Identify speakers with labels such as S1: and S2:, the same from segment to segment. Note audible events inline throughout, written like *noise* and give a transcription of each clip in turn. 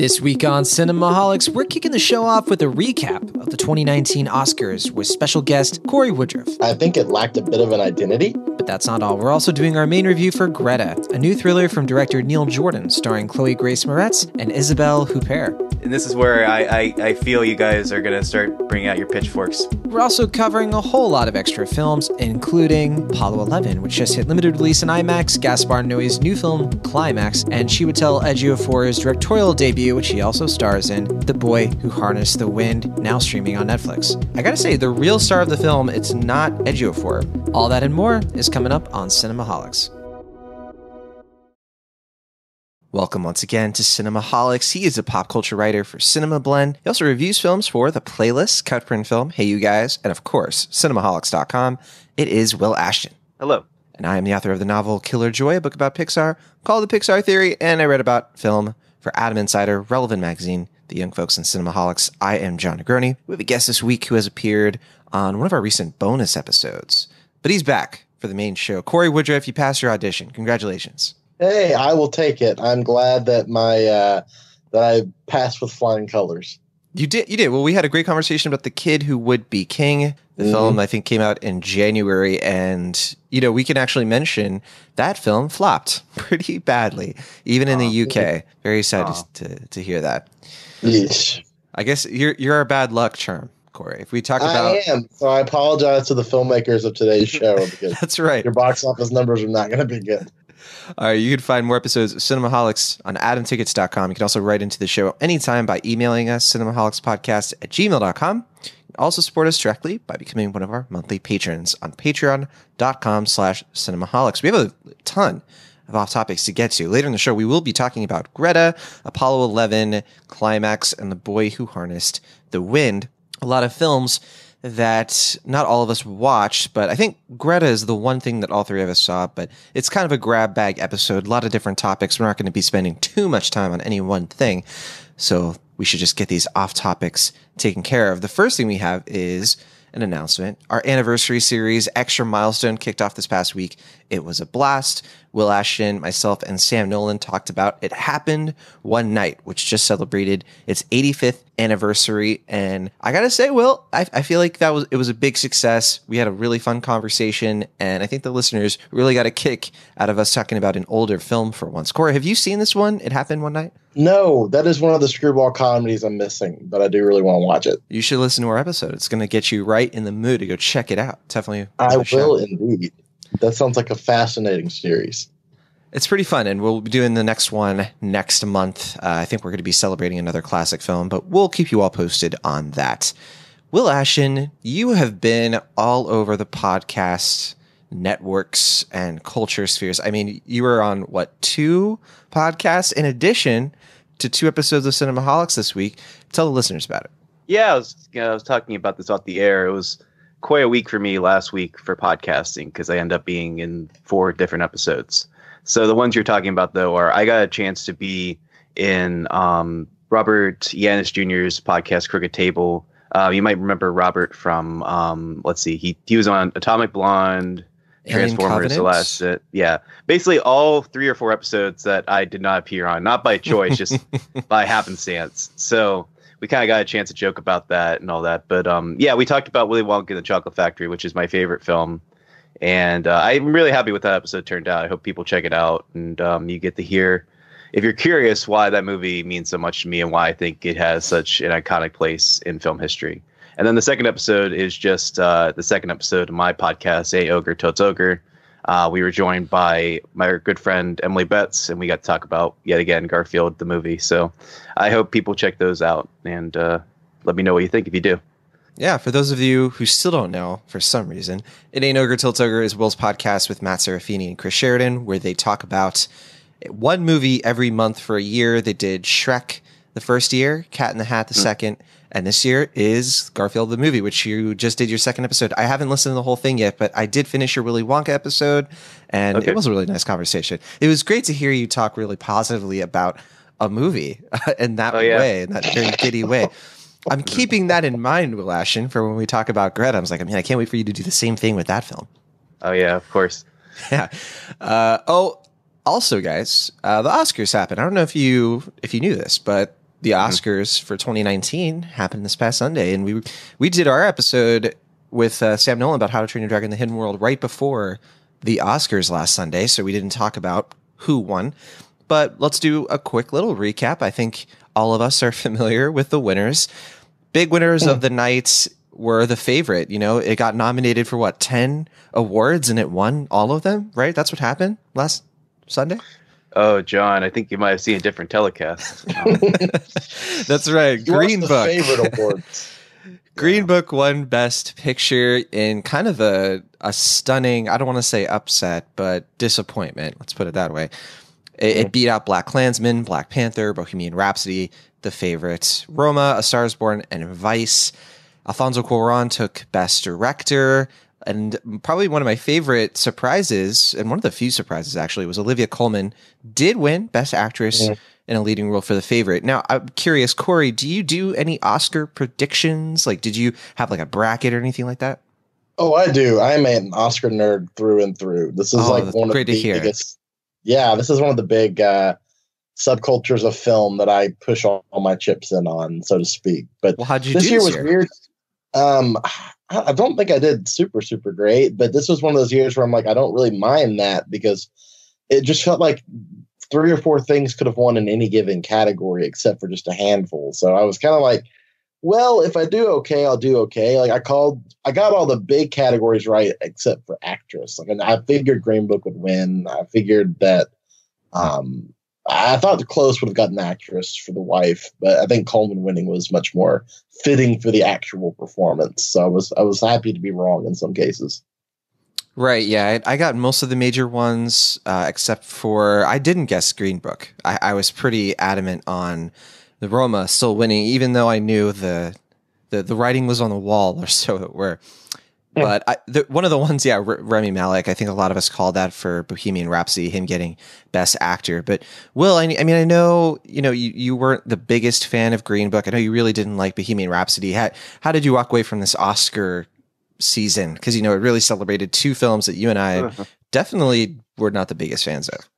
S1: This week on Cinemaholics, we're kicking the show off with a recap of the 2019 Oscars with special guest Corey Woodruff.
S2: I think it lacked a bit of an identity.
S1: But that's not all. We're also doing our main review for Greta, a new thriller from director Neil Jordan, starring Chloe Grace Moretz and Isabelle Huppert.
S3: And this is where I, I, I feel you guys are going to start bringing out your pitchforks.
S1: We're also covering a whole lot of extra films, including Apollo 11, which just hit limited release in IMAX, Gaspar Noé's new film, Climax, and Chiwetel Ejiofor's directorial debut, which he also stars in, The Boy Who Harnessed the Wind, now streaming on Netflix. I gotta say, the real star of the film, it's not Ejiofor. All that and more is coming up on Cinemaholics. Welcome once again to Cinemaholics. He is a pop culture writer for Cinema Blend. He also reviews films for The Playlist, Cut Print Film, Hey You Guys, and of course, Cinemaholics.com. It is Will Ashton.
S3: Hello.
S1: And I am the author of the novel Killer Joy, a book about Pixar called The Pixar Theory, and I read about film for Atom Insider, Relevant Magazine, The Young Folks and Cinemaholics. I am Jon Negroni. We have a guest this week who has appeared on one of our recent bonus episodes, but he's back for the main show. Corey Woodruff, you passed your audition. Congratulations.
S2: Hey, I will take it. I'm glad that my uh, that I passed with flying colors.
S1: You did. You did. Well, we had a great conversation about the kid who would be king. The mm-hmm. film I think came out in January, and you know we can actually mention that film flopped *laughs* pretty badly, even in the UK. Very sad oh. to to hear that.
S2: Yes.
S1: I guess you're you're a bad luck charm. Corey. If we talk about,
S2: I am. So I apologize to the filmmakers of today's *laughs* show because
S1: that's right.
S2: Your box office numbers are not going to be good.
S1: All right, you can find more episodes of Cinemaholics on atomtickets.com. You can also write into the show anytime by emailing us, cinemaholicspodcast at gmail.com. You can also support us directly by becoming one of our monthly patrons on patreon.com slash cinemaholics. We have a ton of off topics to get to. Later in the show, we will be talking about Greta, Apollo 11, Climax, and The Boy Who Harnessed the Wind. A lot of films that not all of us watched, but I think Greta is the one thing that all three of us saw. But it's kind of a grab bag episode, a lot of different topics. We're not going to be spending too much time on any one thing. So we should just get these off topics taken care of. The first thing we have is an announcement. Our anniversary series, Extra Milestone, kicked off this past week. It was a blast. Will Ashton, myself, and Sam Nolan talked about It Happened One Night, which just celebrated its 85th anniversary. And I gotta say, Will, I, I feel like that was it was a big success. We had a really fun conversation, and I think the listeners really got a kick out of us talking about an older film for once. Corey, have you seen this one? It Happened One Night?
S2: No, that is one of the screwball comedies I'm missing, but I do really want to watch it.
S1: You should listen to our episode. It's going to get you right in the mood to go check it out. Definitely.
S2: I will show. indeed. That sounds like a fascinating series.
S1: It's pretty fun, and we'll be doing the next one next month. Uh, I think we're going to be celebrating another classic film, but we'll keep you all posted on that. Will Ashton, you have been all over the podcast networks and culture spheres. I mean, you were on what two podcasts in addition to two episodes of Cinemaholics this week. Tell the listeners about it.
S3: Yeah, I was you know, I was talking about this off the air. It was quite a week for me last week for podcasting because I end up being in four different episodes. So the ones you're talking about though are I got a chance to be in um, Robert Yaniz Jr.'s podcast Crooked Table. Uh, you might remember Robert from um, let's see, he he was on Atomic Blonde, Transformers, the last uh, yeah, basically all three or four episodes that I did not appear on, not by choice, just *laughs* by happenstance. So we kind of got a chance to joke about that and all that. But um, yeah, we talked about Willy Wonka and the Chocolate Factory, which is my favorite film, and uh, I'm really happy with that episode turned out. I hope people check it out and um, you get to hear. If you're curious why that movie means so much to me and why I think it has such an iconic place in film history. And then the second episode is just uh, the second episode of my podcast, A Ogre Totes Ogre, uh, we were joined by my good friend Emily Betts, and we got to talk about yet again Garfield the movie. So I hope people check those out and uh, let me know what you think if you do.
S1: Yeah, for those of you who still don't know, for some reason, It Ain't Ogre Tilts Ogre is Will's podcast with Matt Serafini and Chris Sheridan, where they talk about one movie every month for a year. They did Shrek the first year, Cat in the Hat the mm. second, and this year is Garfield the movie, which you just did your second episode. I haven't listened to the whole thing yet, but I did finish your Willy Wonka episode, and okay. it was a really nice conversation. It was great to hear you talk really positively about a movie *laughs* in that oh, yeah. way, in that very giddy way. I'm keeping that in mind, Will Ashton, for when we talk about Greta. I was like, I mean, I can't wait for you to do the same thing with that film.
S3: Oh yeah, of course. *laughs*
S1: Yeah. Uh, oh, also, guys, uh, the Oscars happened. I don't know if you if you knew this, but the Oscars for 2019 happened this past Sunday, and we we did our episode with uh, Sam Nolan about How to Train Your Dragon: The Hidden World right before the Oscars last Sunday, so we didn't talk about who won. But let's do a quick little recap. I think all of us are *laughs* familiar with the winners. Big winners of the night were the favorite. You know, it got nominated for what, 10 awards and it won all of them, right? That's what happened last Sunday?
S3: Oh, Jon, I think you might have seen a different telecast. *laughs*
S1: That's right.
S2: He
S1: Green Book.
S2: favorite *laughs* awards.
S1: Green Book won Best Picture in kind of a, a stunning, I don't want to say upset, but disappointment. Let's put it that way. It, it mm-hmm. beat out BlacKkKlansman, Black Panther, Bohemian Rhapsody, The Favorites, Roma, A Star is Born, and Vice. Alfonso Cuarón took Best Director. And probably one of my favorite surprises, and one of the few surprises actually, was Olivia Colman did win Best Actress
S2: Yeah.
S1: in a leading role for The Favorite. Now, I'm curious, Corey, do you do any Oscar predictions? Like, did you have like a bracket or anything like that?
S2: Oh, I do. I'm an Oscar nerd through and through. This is
S1: Oh,
S2: like one of the biggest. Yeah, this is one of the big uh, subcultures of film that I push all, all my chips in on, so to speak. But
S1: Well, how'd you
S2: this year was
S1: year?
S2: weird. Um, I don't think I did super super great, but this was one of those years where I'm like, I don't really mind that because it just felt like three or four things could have won in any given category except for just a handful. So I was kind of like, well, if I do okay, I'll do okay. Like I called, I got all the big categories right except for actress. Like, I figured Green Book would win. I figured that. Um, I thought the close would have gotten actress for the wife, but I think Colman winning was much more fitting for the actual performance. So I was I was happy to be wrong in some cases.
S1: Right. Yeah. I, I got most of the major ones, uh, except for I didn't guess Green Book. I, I was pretty adamant on the Roma still winning, even though I knew the the, the writing was on the wall, *laughs* or so it were.
S2: Yeah.
S1: But I, the, one of the ones, yeah, R- Rami Malek. I think a lot of us called that for Bohemian Rhapsody, him getting Best Actor. But Will, I, I mean, I know you know you, you weren't the biggest fan of Green Book. I know you really didn't like Bohemian Rhapsody. How, how did you walk away from this Oscar season? Because you know it really celebrated two films that you and I *laughs* definitely were not the biggest fans of.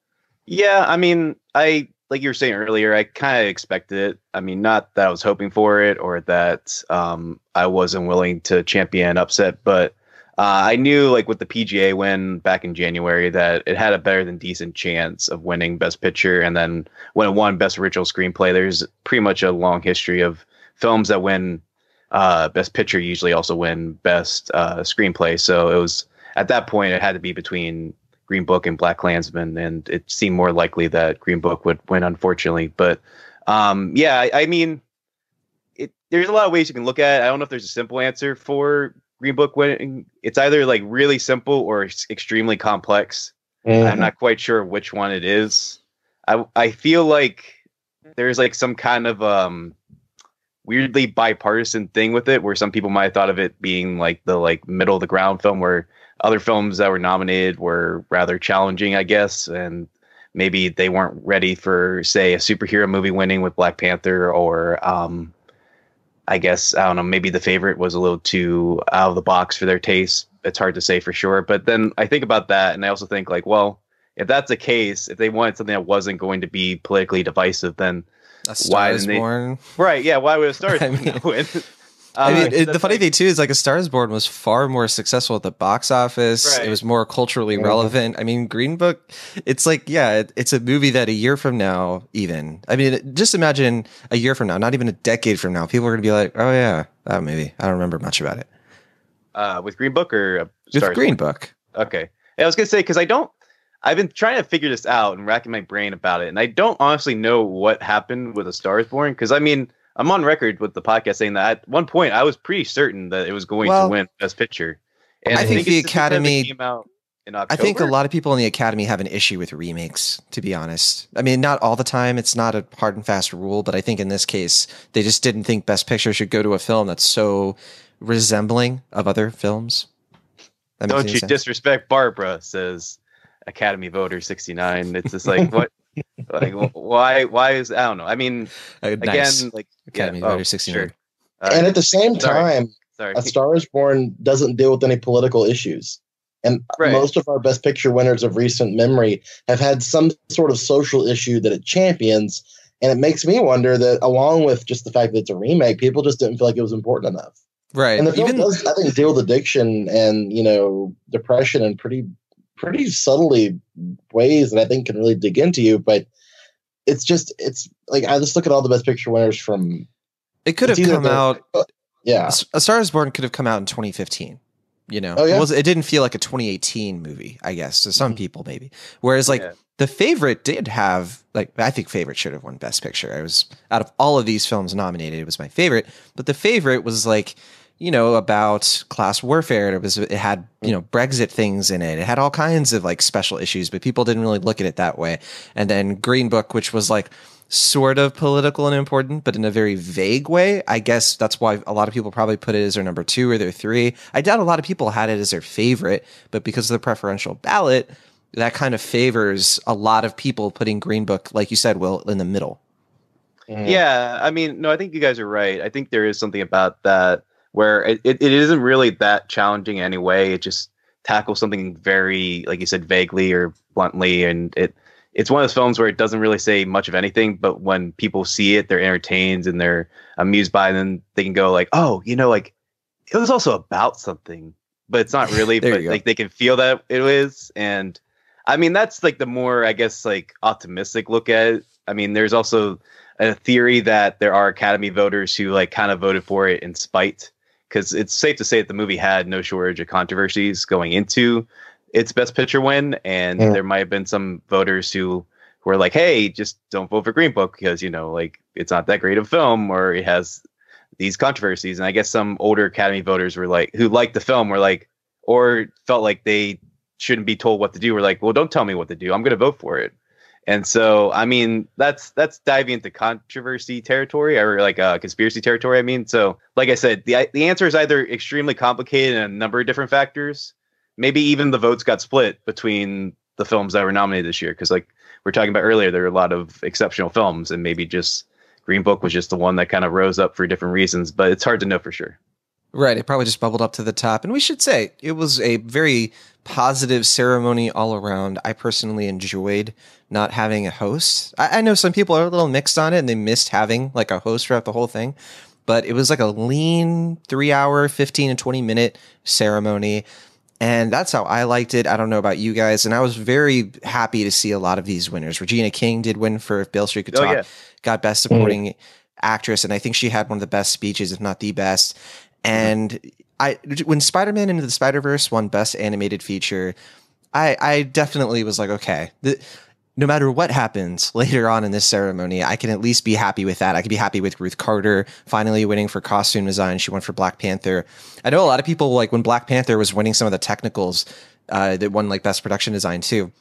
S3: Yeah, I mean, I like you were saying earlier, I kind of expected it. I mean, not that I was hoping for it or that um, I wasn't willing to champion upset, but uh, I knew, like with the PGA win back in January, that it had a better than decent chance of winning Best Picture. And then when it won Best Original Screenplay, there's pretty much a long history of films that win uh, Best Picture usually also win Best uh, Screenplay. So it was at that point, it had to be between Green Book and BlacKkKlansman, and it seemed more likely that Green Book would win, unfortunately. But um, yeah, I, I mean, it, there's a lot of ways you can look at it. I don't know if there's a simple answer for Green Book winning. It's either like really simple or it's extremely complex. I'm not quite sure which one it is. I I feel like there's like some kind of um weirdly bipartisan thing with it where some people might have thought of it being like the like middle of the ground film where other films that were nominated were rather challenging, I guess, and maybe they weren't ready for say a superhero movie winning with Black Panther or um I guess I don't know, maybe the favorite was a little too out of the box for their taste. It's hard to say for sure, but then I think about that and I also think like, well, if that's the case, if they wanted something that wasn't going to be politically divisive, then Why
S1: is
S3: didn't they-
S1: Born.
S3: right, yeah, why would a star *laughs*
S1: I mean- *laughs*
S3: win?
S1: I mean, it, the funny
S3: like-
S1: thing too is like A Star is Born was far more successful at the box office.
S3: Right.
S1: It was more culturally
S2: Mhm.
S1: relevant. I mean, Green Book, it's like, yeah, it, it's a movie that a year from now, even, I mean, just imagine a year from now, not even a decade from now, people are going to be like, oh yeah, that movie. I don't remember much about it.
S3: uh, with Green Book or
S1: With
S3: is
S1: Green
S3: Born?
S1: Book.
S3: Okay. Yeah, I was gonna say because I don't. I've been trying to figure this out and racking my brain about it, and I don't honestly know what happened with A Star Is Born. Because I mean, I'm on record with the podcast saying that at one point I was pretty certain that it was going
S1: Well,
S3: to win Best Picture. And
S1: I think
S3: it's
S1: the
S3: just because it
S1: Academy-
S3: came out in
S1: I think a lot of people in the Academy have an issue with remakes, to be honest. I mean, not all the time. It's not a hard and fast rule, but I think in this case, they just didn't think Best Picture should go to a film that's so resembling of other films.
S3: Don't you
S1: sense?
S3: disrespect Barbara? Says Academy voter 69. It's just like *laughs* what. Like why? Why is I don't know. I mean,
S1: Uh,
S3: again,
S1: nice.
S3: like
S1: Academy
S3: yeah,
S1: voter
S3: oh,
S1: 69.
S3: sure. Uh,
S2: and at the same
S3: sorry.
S2: time,
S3: sorry.
S2: A Star is Born doesn't deal with any political issues. And
S3: Right.
S2: most of our Best Picture winners of recent memory have had some sort of social issue that it champions. And it makes me wonder that, along with just the fact that it's a remake, people just didn't feel like it was important enough.
S1: Right.
S2: And the film Even, does, I think, deal with addiction and you know depression in pretty, pretty subtly ways that I think can really dig into you. But it's just, it's like I just look at all the best picture winners from.
S1: It could have come out.
S2: Uh, yeah,
S1: A Star Is Born could have come out in 2015. You know,
S2: oh, yeah?
S1: it, was, it didn't feel like a 2018 movie, I guess, to some mm-hmm. people maybe. Whereas like yeah. the favorite did have like I think favorite should have won Best Picture. I was out of all of these films nominated, it was my favorite. But the favorite was like you know about class warfare. It was it had you know Brexit things in it. It had all kinds of like special issues, but people didn't really look at it that way. And then Green Book, which was like sort of political and important, but in a very vague way. I guess that's why a lot of people probably put it as their number two or their three. I doubt a lot of people had it as their favorite, but because of the preferential ballot, that kind of favors a lot of people putting Green Book, like you said, Will, in the middle.
S3: Mm. Yeah, I mean, no, I think you guys are right. I think there is something about that where it, it, it isn't really that challenging anyway. It just tackles something very, like you said, vaguely or bluntly, and it it's one of those films where it doesn't really say much of anything, but when people see it, they're entertained and they're amused by it, and they can go like, "Oh, you know, like it was also about something, but it's not really." *laughs* but like they can feel that it is, and I mean that's like the more I guess like optimistic look at it. I mean, there's also a theory that there are Academy voters who like kind of voted for it in spite, because it's safe to say that the movie had no shortage of controversies going into its best picture win, and yeah. there might have been some voters who were like, "Hey, just don't vote for Green Book because you know, like it's not that great of a film, or it has these controversies." And I guess some older Academy voters were like, who liked the film, were like, or felt like they shouldn't be told what to do. Were like, "Well, don't tell me what to do. I'm going to vote for it." And so, I mean, that's that's diving into controversy territory or like uh, conspiracy territory. I mean, so like I said, the the answer is either extremely complicated and a number of different factors, maybe even the votes got split between the films that were nominated this year because like we are talking about earlier there are a lot of exceptional films and maybe just green book was just the one that kind of rose up for different reasons but it's hard to know for sure.
S1: Right it probably just bubbled up to the top. And we should say it was a very positive ceremony all around i personally enjoyed not having a host I, I know some people are a little mixed on it and they missed having like a host throughout the whole thing but it was like a lean three hour 15 and 20 minute ceremony and that's how I liked it. I don't know about you guys. And I was very happy to see a lot of these winners. Regina King did win for If Beale Street Could oh, Talk, yeah. got Best Supporting mm. Actress. And I think she had one of the best speeches, if not the best. And I, when Spider Man Into the Spider Verse won Best Animated Feature, I, I definitely was like, okay, the, no matter what happens later on in this ceremony, I can at least be happy with that. I can be happy with Ruth Carter finally winning for costume design. She won for Black Panther. I know a lot of people like when Black Panther was winning some of the technicals uh, that won like best production design too.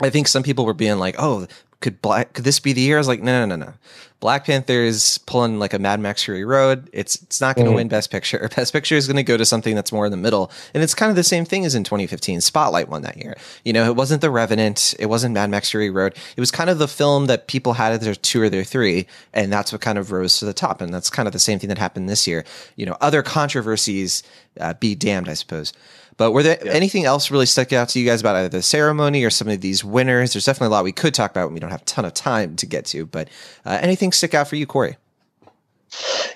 S1: I think some people were being like, "Oh, could black could this be the year? I was like, no, no, no, no. Black Panther is pulling like a Mad Max Fury Road. It's it's not going to mm. win Best Picture. *laughs* Best Picture is going to go to something that's more in the middle, and it's kind of the same thing as in 2015. Spotlight won that year. You know, it wasn't The Revenant. It wasn't Mad Max Fury Road. It was kind of the film that people had at their two or their three, and that's what kind of rose to the top. And that's kind of the same thing that happened this year. You know, other controversies uh, be damned, I suppose. But were there yeah. anything else really stuck out to you guys about either the ceremony or some of these winners? There's definitely a lot we could talk about. And we don't have a ton of time to get to, but uh, anything stick out for you, Corey?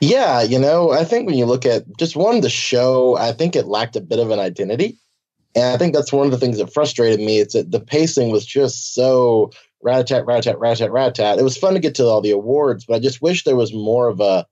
S2: Yeah, you know, I think when you look at just one the show, I think it lacked a bit of an identity. And I think that's one of the things that frustrated me. It's that the pacing was just so rat tat, rat tat, rat tat, rat tat. It was fun to get to all the awards, but I just wish there was more of a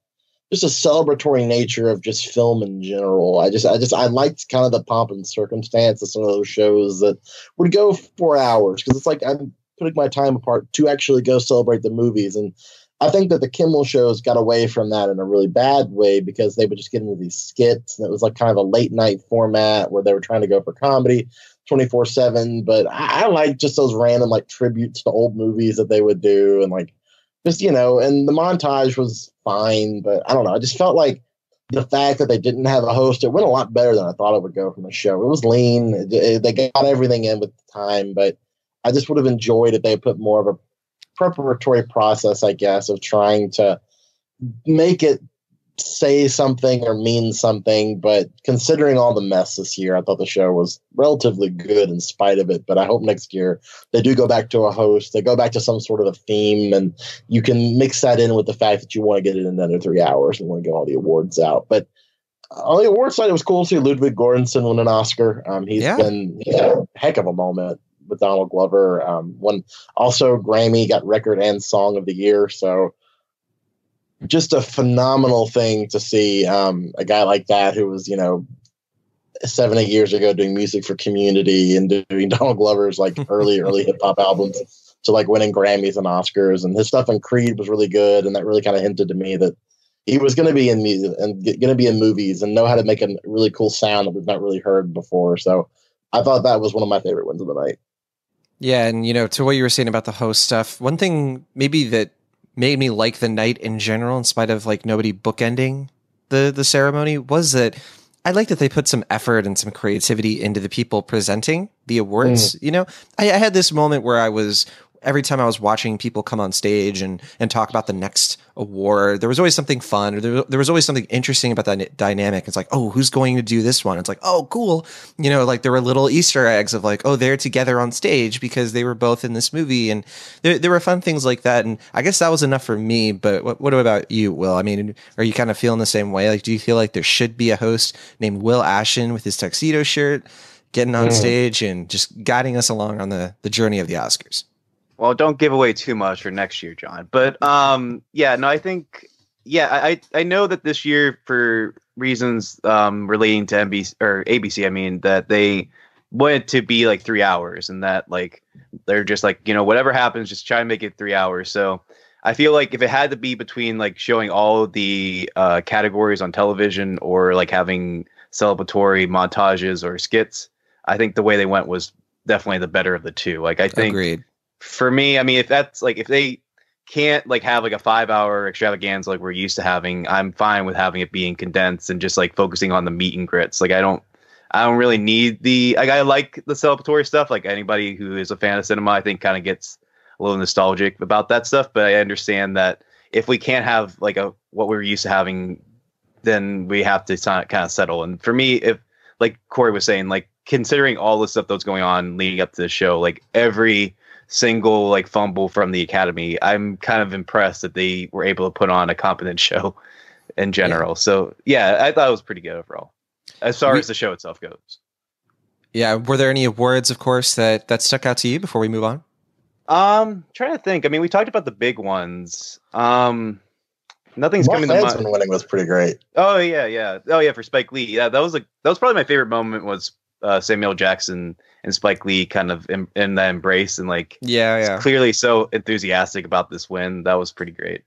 S2: just a celebratory nature of just film in general. I just I just I liked kind of the pomp and circumstance of some of those shows that would go four hours because it's like I'm putting my time apart to actually go celebrate the movies. And I think that the Kimmel shows got away from that in a really bad way because they would just get into these skits and it was like kind of a late night format where they were trying to go for comedy 24 7. But I, I like just those random like tributes to old movies that they would do and like just you know, and the montage was fine, but I don't know. I just felt like the fact that they didn't have a host, it went a lot better than I thought it would go from the show. It was lean. It, it, they got everything in with time, but I just would have enjoyed if they put more of a preparatory process, I guess, of trying to make it say something or mean something, but considering all the mess this year, I thought the show was relatively good in spite of it. But I hope next year they do go back to a host, they go back to some sort of a theme, and you can mix that in with the fact that you want to get it in under three hours and want to get all the awards out. But on the award side, it was cool to see Ludwig Göransson win an Oscar. Um, he's
S1: Yeah.
S2: been he's had a heck of a moment with Donald Glover. Um, one also Grammy got record and song of the year. So just a phenomenal thing to see um, a guy like that who was, you know, seven, eight years ago doing music for community and doing *laughs* Donald Glover's like early, early hip hop albums to like winning Grammys and Oscars. And his stuff in Creed was really good. And that really kind of hinted to me that he was going to be in music and going to be in movies and know how to make a really cool sound that we've not really heard before. So I thought that was one of my favorite ones of the night.
S1: Yeah, and you know, to what you were saying about the host stuff, one thing maybe that made me like the night in general, in spite of like nobody bookending the the ceremony, was that I like that they put some effort and some creativity into the people presenting the awards. Mm. You know, I, I had this moment where I was every time I was watching people come on stage and and talk about the next award, there was always something fun or there, there was always something interesting about that dynamic. It's like, oh, who's going to do this one? It's like, oh, cool. You know, like there were little Easter eggs of like, oh, they're together on stage because they were both in this movie, and there there were fun things like that. And I guess that was enough for me. But what what about you, Will? I mean, are you kind of feeling the same way? Like, do you feel like there should be a host named Will Ashton with his tuxedo shirt? Getting on
S2: Mm.
S1: stage and just guiding us along on the, the journey of the Oscars.
S3: Well, don't give away too much for next year, Jon. But um, yeah, no, I think yeah, I I know that this year for reasons um relating to NBC or ABC, I mean that they wanted to be like three hours, and that like they're just like you know whatever happens, just try and make it three hours. So I feel like if it had to be between like showing all the uh, categories on television or like having celebratory montages or skits, I think the way they went was definitely the better of the two. Like I think
S1: Agreed.
S3: For me, I mean, if that's like if they can't like have like a five hour extravaganza like we're used to having, I'm fine with having it being condensed and just like focusing on the meat and grits. Like I don't I don't really need the like I like the celebratory stuff. Like anybody who is a fan of cinema, I think kind of gets a little nostalgic about that stuff. But I understand that if we can't have like a what we're used to having, then we have to kind of settle. And for me, if like Corey was saying, like considering all the stuff that's going on leading up to the show, like every single like fumble from the academy, I'm kind of impressed that they were able to put on a competent *laughs* show in general. So yeah, I thought it was pretty good overall, as far
S1: We-
S3: as the show itself goes.
S1: Yeah. Were there any awards, of course, that that stuck out to you before we move on?
S3: Um, trying to think. I mean, we talked about the big ones. Um, nothing's
S2: Mark
S3: coming to mind.
S2: Manson winning was pretty great.
S3: Oh yeah, yeah. Oh yeah, for Spike Lee. Yeah, that was like that was probably my favorite moment was uh, Samuel Jackson and Spike Lee kind of in, in that embrace and like
S1: Yeah, yeah.
S3: clearly so enthusiastic about this win. That was pretty great.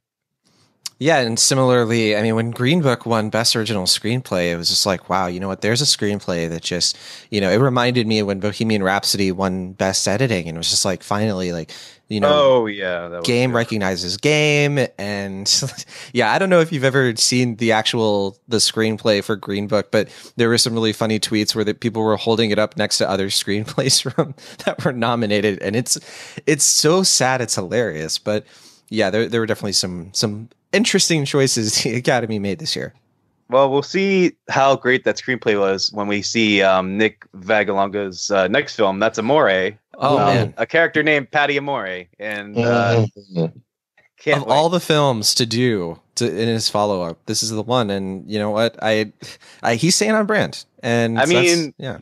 S1: Yeah, and similarly, I mean, when Green Book won Best Original Screenplay, it was just like, wow, you know what? There's a screenplay that just, you know, it reminded me of when Bohemian Rhapsody won Best Editing, and it was just like, finally, like, you know,
S3: oh yeah, that was
S1: game
S3: good.
S1: recognizes game, and *laughs* yeah, I don't know if you've ever seen the actual the screenplay for Green Book, but there were some really funny tweets where the people were holding it up next to other *laughs* screenplays from that were nominated, and it's it's so sad, it's hilarious, but yeah, there there were definitely some some interesting choices *laughs* the Academy made this year.
S3: Well, we'll see how great that screenplay was when we see um, Nick Vallelonga's uh, next film. That's Amore.
S1: Oh
S3: Um,
S1: man,
S3: a character named Patty Amore, and uh,
S2: Mhm.
S1: of
S3: wait.
S1: all the films to do to in his follow up, this is the one. And you know what? I, I he's staying on brand. And
S3: I
S1: that's-
S3: mean,
S1: yeah,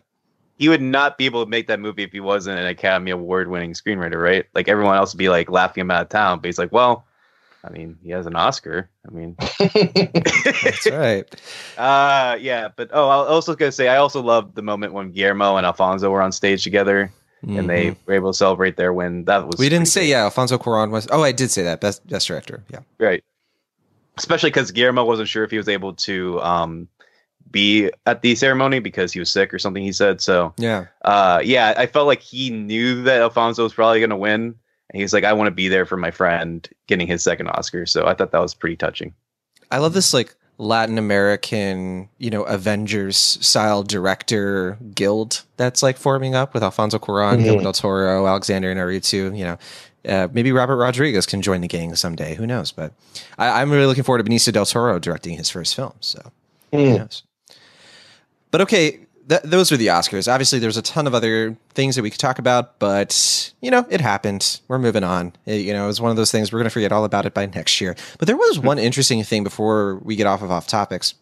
S3: he would not be able to make that movie if he wasn't an Academy Award winning screenwriter, right? Like everyone else would be like laughing him out of town, but he's like, well, I mean, he has an Oscar. I mean, *laughs*
S1: that's right. *laughs*
S3: uh, yeah, but oh, I was also gonna say I also loved the moment when Guillermo and Alfonso were on stage together and they were able to celebrate their win. That was
S1: Mm-hmm. we didn't say
S3: great.
S1: yeah. Alfonso Cuarón was. Oh, I did say that best best director. Yeah.
S3: right, especially because Guillermo wasn't sure if he was able to um be at the ceremony because he was sick or something. He said so.
S1: Yeah.
S3: uh yeah i felt like he knew that alfonso was probably going to win and he's like i want to be there for my friend getting his second oscar so i thought that was pretty touching
S1: I love this like Latin American, you know, Avengers style director guild that's like forming up with Alfonso Cuarón,
S2: Mhm.
S1: Guillermo del Toro, Alexander Inarritu, you know, uh, maybe Robert Rodriguez can join the gang someday. Who knows? But I, am really looking forward to Benicio del Toro directing his first film. So mm. who knows? But okay, th- those are the Oscars. Obviously, there's a ton of other things that we could talk about, but you know, it happened. We're moving on. It, you know, it was one of those things we're going to forget all about it by next year. But there was hmm. one interesting thing before we get off of off topics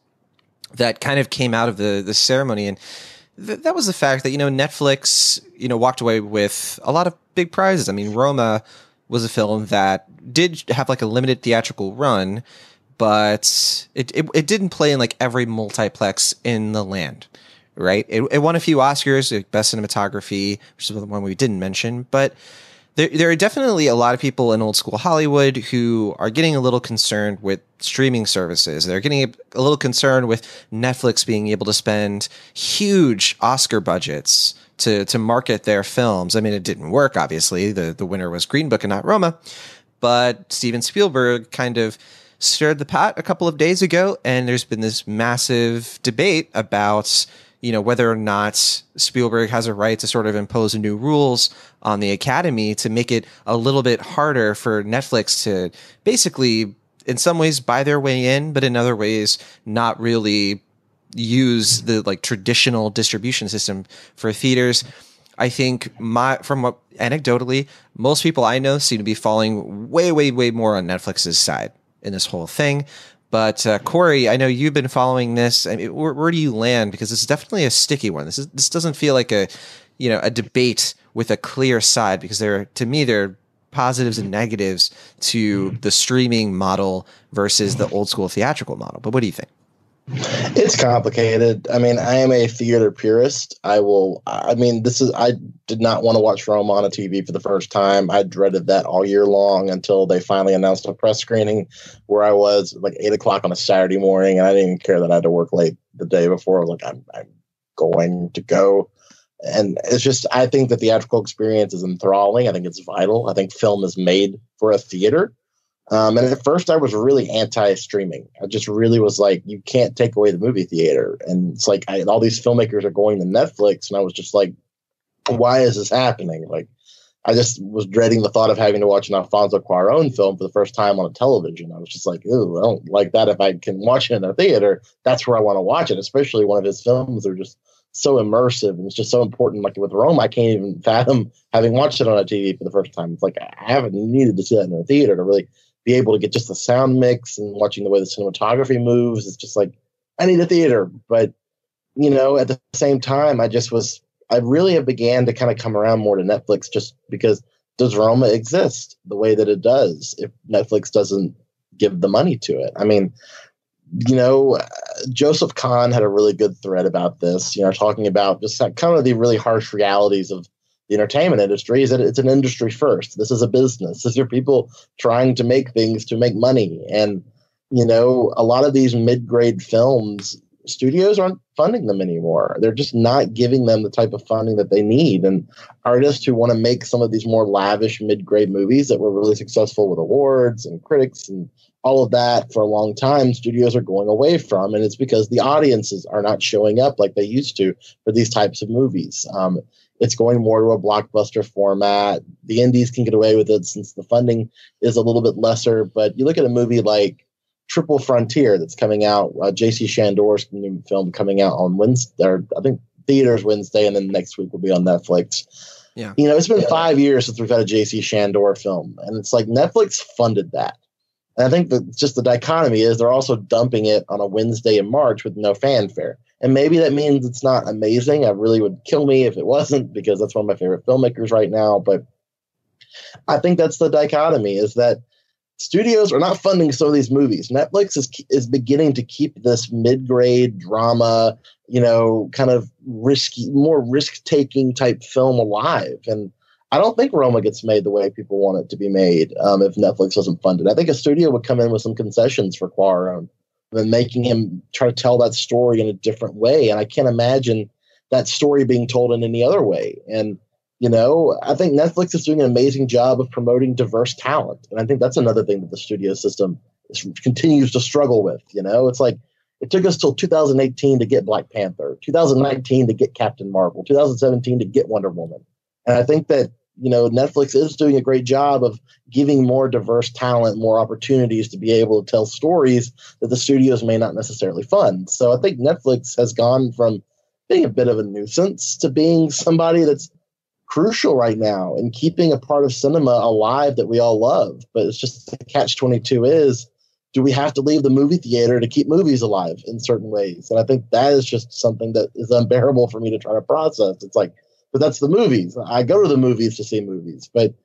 S1: that kind of came out of the the ceremony, and th- that was the fact that you know Netflix, you know, walked away with a lot of big prizes. I mean, Roma was a film that did have like a limited theatrical run, but it, it, it didn't play in like every multiplex in the land right? It, it won a few Oscars, like best cinematography, which is the one we didn't mention, but there, there are definitely a lot of people in old school Hollywood who are getting a little concerned with streaming services. They're getting a, a little concerned with Netflix being able to spend huge Oscar budgets to to market their films. I mean, it didn't work. Obviously, the the winner was Green Book and not Roma, but Steven Spielberg kind of stirred the pot a couple of days ago, and there's been this massive debate about you know, whether or not Spielberg has a right to sort of impose new rules on the Academy to make it a little bit harder for Netflix to basically, in some ways, buy their way in, but in other ways, not really use the like traditional distribution system for theaters. I think my from what anecdotally, most people I know seem to be falling way, way, way more on Netflix's side in this whole thing. But uh, Corey, I know you've been following this. I mean, where, where do you land? Because this is definitely a sticky one. This is this doesn't feel like a you know a debate with a clear side because there to me there are positives and negatives to the streaming model versus the old school theatrical model. But what do you think?
S2: It's complicated. I mean, I am a theater purist. I will. I mean, this is. I did not want to watch Rome on a TV for the first time. I dreaded that all year long until they finally announced a press screening, where I was like eight o'clock on a Saturday morning, and I didn't even care that I had to work late the day before. I was like, I'm, I'm going to go. And it's just, I think the theatrical experience is enthralling. I think it's vital. I think film is made for a theater. Um, and at first, I was really anti-streaming. I just really was like, you can't take away the movie theater. And it's like I, all these filmmakers are going to Netflix, and I was just like, why is this happening? Like, I just was dreading the thought of having to watch an Alfonso Cuarón film for the first time on a television. I was just like, ooh, I don't like that. If I can watch it in a theater, that's where I want to watch it. Especially one of his films are just so immersive and it's just so important. Like with Rome, I can't even fathom having watched it on a TV for the first time. It's like I haven't needed to see that in a theater to really be able to get just the sound mix and watching the way the cinematography moves. It's just like I need a theater, but you know, at the same time, I just was I really have began to kind of come around more to Netflix just because does Roma exist the way that it does if Netflix doesn't give the money to it? I mean, you know, Joseph Kahn had a really good thread about this, you know, talking about just kind of the really harsh realities of the entertainment industry is that it's an industry first. This is a business. These are people trying to make things to make money. And, you know, a lot of these mid grade films, studios aren't funding them anymore. They're just not giving them the type of funding that they need. And artists who want to make some of these more lavish mid grade movies that were really successful with awards and critics and all of that for a long time, studios are going away from. And it's because the audiences are not showing up like they used to for these types of movies. Um, it's going more to a blockbuster format. The indies can get away with it since the funding is a little bit lesser. But you look at a movie like Triple Frontier that's coming out, uh, J.C. Chandor's new film coming out on Wednesday, or I think theaters Wednesday, and then next week will be on Netflix. Yeah. You know, it's been five years since we've had a J.C. Shandor film, and it's like Netflix funded that. And I think that just the dichotomy is they're also dumping it on a Wednesday in March with no fanfare. And maybe that means it's not amazing. I really would kill me if it wasn't because that's one of my favorite filmmakers right now. But I think that's the dichotomy is that studios are not funding some of these movies. Netflix is is beginning to keep this mid-grade drama, you know, kind of risky, more risk-taking type film alive. And I don't think Roma gets made the way people want it to be made um, if Netflix doesn't fund it. I think a studio would come in with some concessions for Cuarón and making him try to tell that story in a different way. And I can't imagine that story being told in any other way. And, you know, I think Netflix is doing an amazing job of promoting diverse talent. And I think that's another thing that the studio system is, continues to struggle with. You know, it's like it took us till 2018 to get Black Panther, 2019 to get Captain Marvel, 2017 to get Wonder Woman. And I think that you know, Netflix is doing a great job of giving more diverse talent more opportunities to be able to tell stories that the studios may not necessarily fund. So I think Netflix has gone from being a bit of a nuisance to being somebody that's crucial right now in keeping a part of cinema alive that we all love. But it's just the catch 22 is do we have to leave the movie theater to keep movies alive in certain ways? And I think that is just something that is unbearable for me to try to process. It's like, but that's the movies. I go to the movies to see movies. But,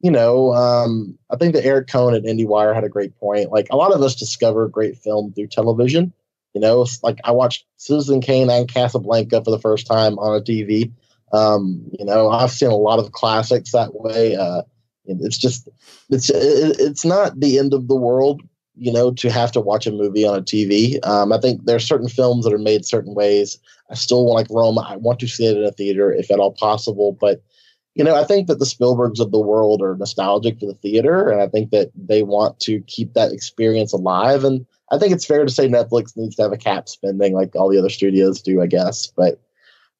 S2: you know, um, I think that Eric Kohn at IndieWire had a great point. Like a lot of us discover great film through television. You know, like I watched Citizen Kane and Casablanca for the first time on a TV. Um, you know, I've seen a lot of classics that way. Uh, it's just, it's it's not the end of the world you know, to have to watch a movie on a TV. Um, I think there are certain films that are made certain ways. I still want like Roma. I want to see it in a theater if at all possible. But you know, I think that the Spielbergs of the world are nostalgic for the theater, and I think that they want to keep that experience alive. And I think it's fair to say Netflix needs to have a cap spending like all the other studios do, I guess. But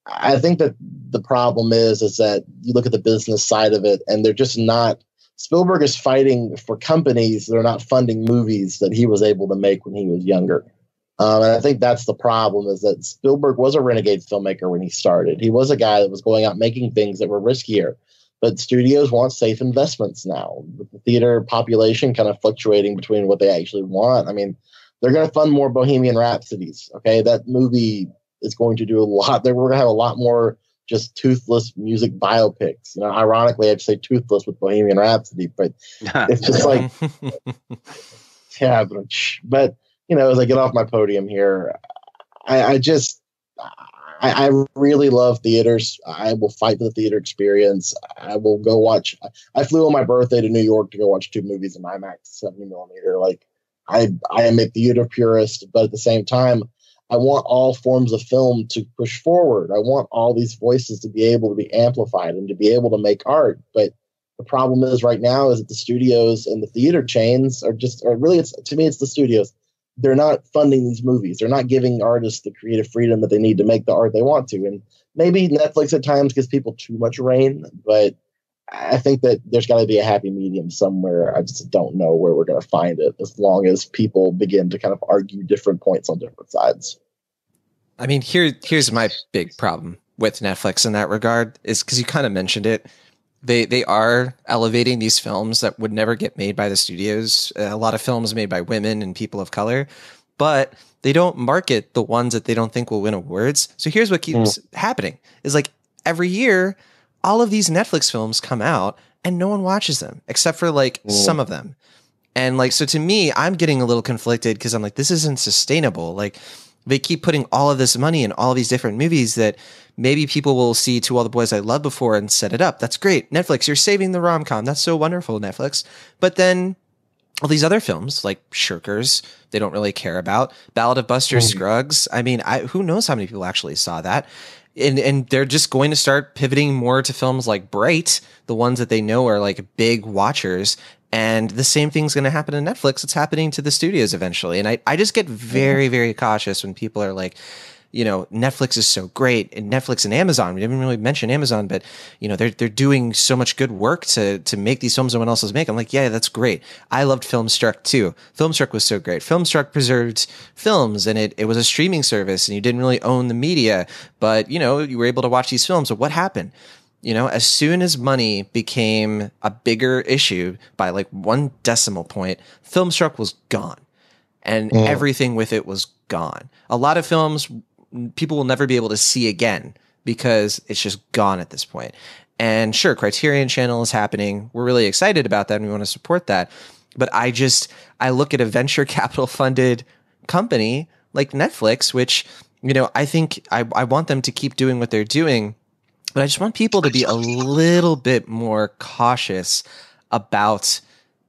S2: I think that the problem is is that you look at the business side of it, and they're just not Spielberg is fighting for companies that are not funding movies that he was able to make when he was younger. Um, and I think that's the problem is that Spielberg was a renegade filmmaker when he started. He was a guy that was going out making things that were riskier. But studios want safe investments now. The theater population kind of fluctuating between what they actually want. I mean, they're going to fund more Bohemian Rhapsodies. Okay, that movie is going to do a lot. There we're going to have a lot more just toothless music biopics. You know, ironically, I'd say toothless with Bohemian Rhapsody, but *laughs* it's just like, *laughs* yeah, but, but you know, as I get off my podium here, I, I just, I, I, really love theaters. I will fight for the theater experience. I will go watch. I flew on my birthday to New York to go watch two movies in IMAX 70 millimeter. Like, I, I am a theater purist, but at the same time, I want all forms of film to push forward. I want all these voices to be able to be amplified and to be able to make art. But the problem is right now is that the studios and the theater chains are just, or really, it's to me, it's the studios. They're not funding these movies. They're not giving artists the creative freedom that they need to make the art they want to. And maybe Netflix at times gives people too much reign, but I think that there's got to be a happy medium somewhere. I just don't know where we're going to find it as long as people begin to kind of argue different points on different sides.
S1: I mean, here here's my big problem with Netflix in that regard is because you kind of mentioned it. They they are elevating these films that would never get made by the studios. A lot of films made by women and people of color, but they don't market the ones that they don't think will win awards. So here's what keeps mm. happening: is like every year, all of these Netflix films come out and no one watches them except for like mm. some of them. And like so to me, I'm getting a little conflicted because I'm like, this isn't sustainable. Like they keep putting all of this money in all of these different movies that maybe people will see to all the boys I loved before and set it up. That's great. Netflix, you're saving the rom com. That's so wonderful, Netflix. But then all these other films like Shirkers, they don't really care about. Ballad of Buster mm. Scruggs. I mean, I, who knows how many people actually saw that? And, and they're just going to start pivoting more to films like Bright, the ones that they know are like big watchers, and the same thing's going to happen to Netflix. It's happening to the studios eventually. And I, I just get very, mm-hmm. very cautious when people are like, you know, Netflix is so great and Netflix and Amazon. We didn't really mention Amazon, but you know, they're they're doing so much good work to to make these films no one else is making. I'm like, yeah, that's great. I loved Filmstruck too. Filmstruck was so great. Filmstruck preserved films and it, it was a streaming service and you didn't really own the media, but you know, you were able to watch these films. So what happened? You know, as soon as money became a bigger issue by like one decimal point, Filmstruck was gone and mm. everything with it was gone. A lot of films people will never be able to see again because it's just gone at this point. And sure, Criterion Channel is happening. We're really excited about that and we want to support that. But I just, I look at a venture *laughs* capital funded company like Netflix, which, you know, I think I, I want them to keep doing what they're doing but I just want people to be a little bit more cautious about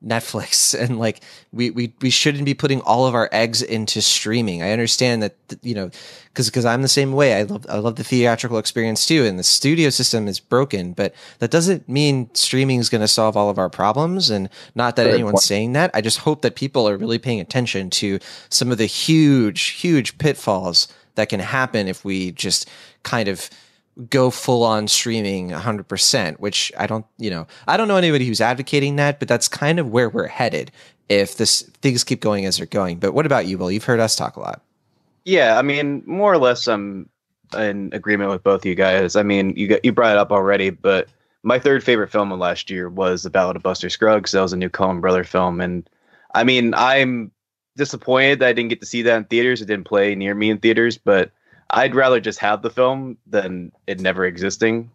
S1: Netflix *laughs* and like we we we shouldn't be putting all of our eggs into streaming. I understand that you know because because I'm the same way. I love I love the theatrical experience too, and the studio system is broken. But that doesn't mean streaming is going to solve all of our problems. And not that anyone's saying that. I just hope that people are really paying attention to some of the huge huge pitfalls that can happen if we just kind of go full on streaming 100%, which I don't, you know, I don't know anybody who's advocating that, but that's kind of where we're headed if this things keep going as they're going. But what about you, Will? You've heard us talk a lot.
S3: Yeah, I mean, more or less, I'm in agreement with both of you guys. I mean, you got, you brought it up already, but my third favorite film of last year was The Ballad of Buster Scruggs. That was a new Coen brother film, and I mean, I'm disappointed that I didn't get to see that in theaters. It didn't play near me in theaters, but I'd rather just have the film than it never existing.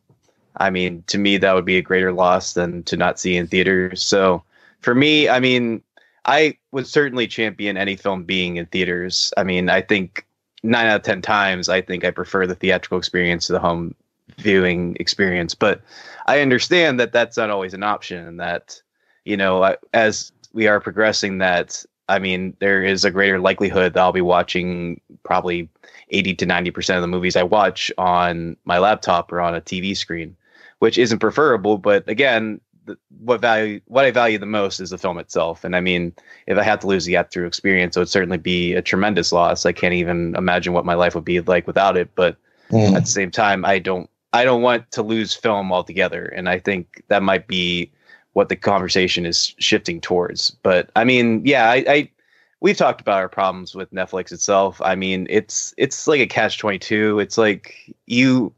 S3: I mean, to me, that would be a greater loss than to not see in theaters. So for me, I mean, I would certainly champion any film being in theaters. I mean, I think nine out of 10 times, I think I prefer the theatrical experience to the home viewing experience. But I understand that that's not always an option and that, you know, as we are progressing, that I mean, there is a greater likelihood that I'll be watching probably 80 to 90% of the movies I watch on my laptop or on a TV screen, which isn't preferable. But again, the, what value, what I value the most is the film itself. And I mean, if I had to lose the through experience, it would certainly be a tremendous loss. I can't even imagine what my life would be like without it. But mm. at the same time, I don't, I don't want to lose film altogether. And I think that might be what the conversation is shifting towards. But I mean, yeah, I, I we've talked about our problems with Netflix itself. I mean, it's it's like a catch twenty two. It's like you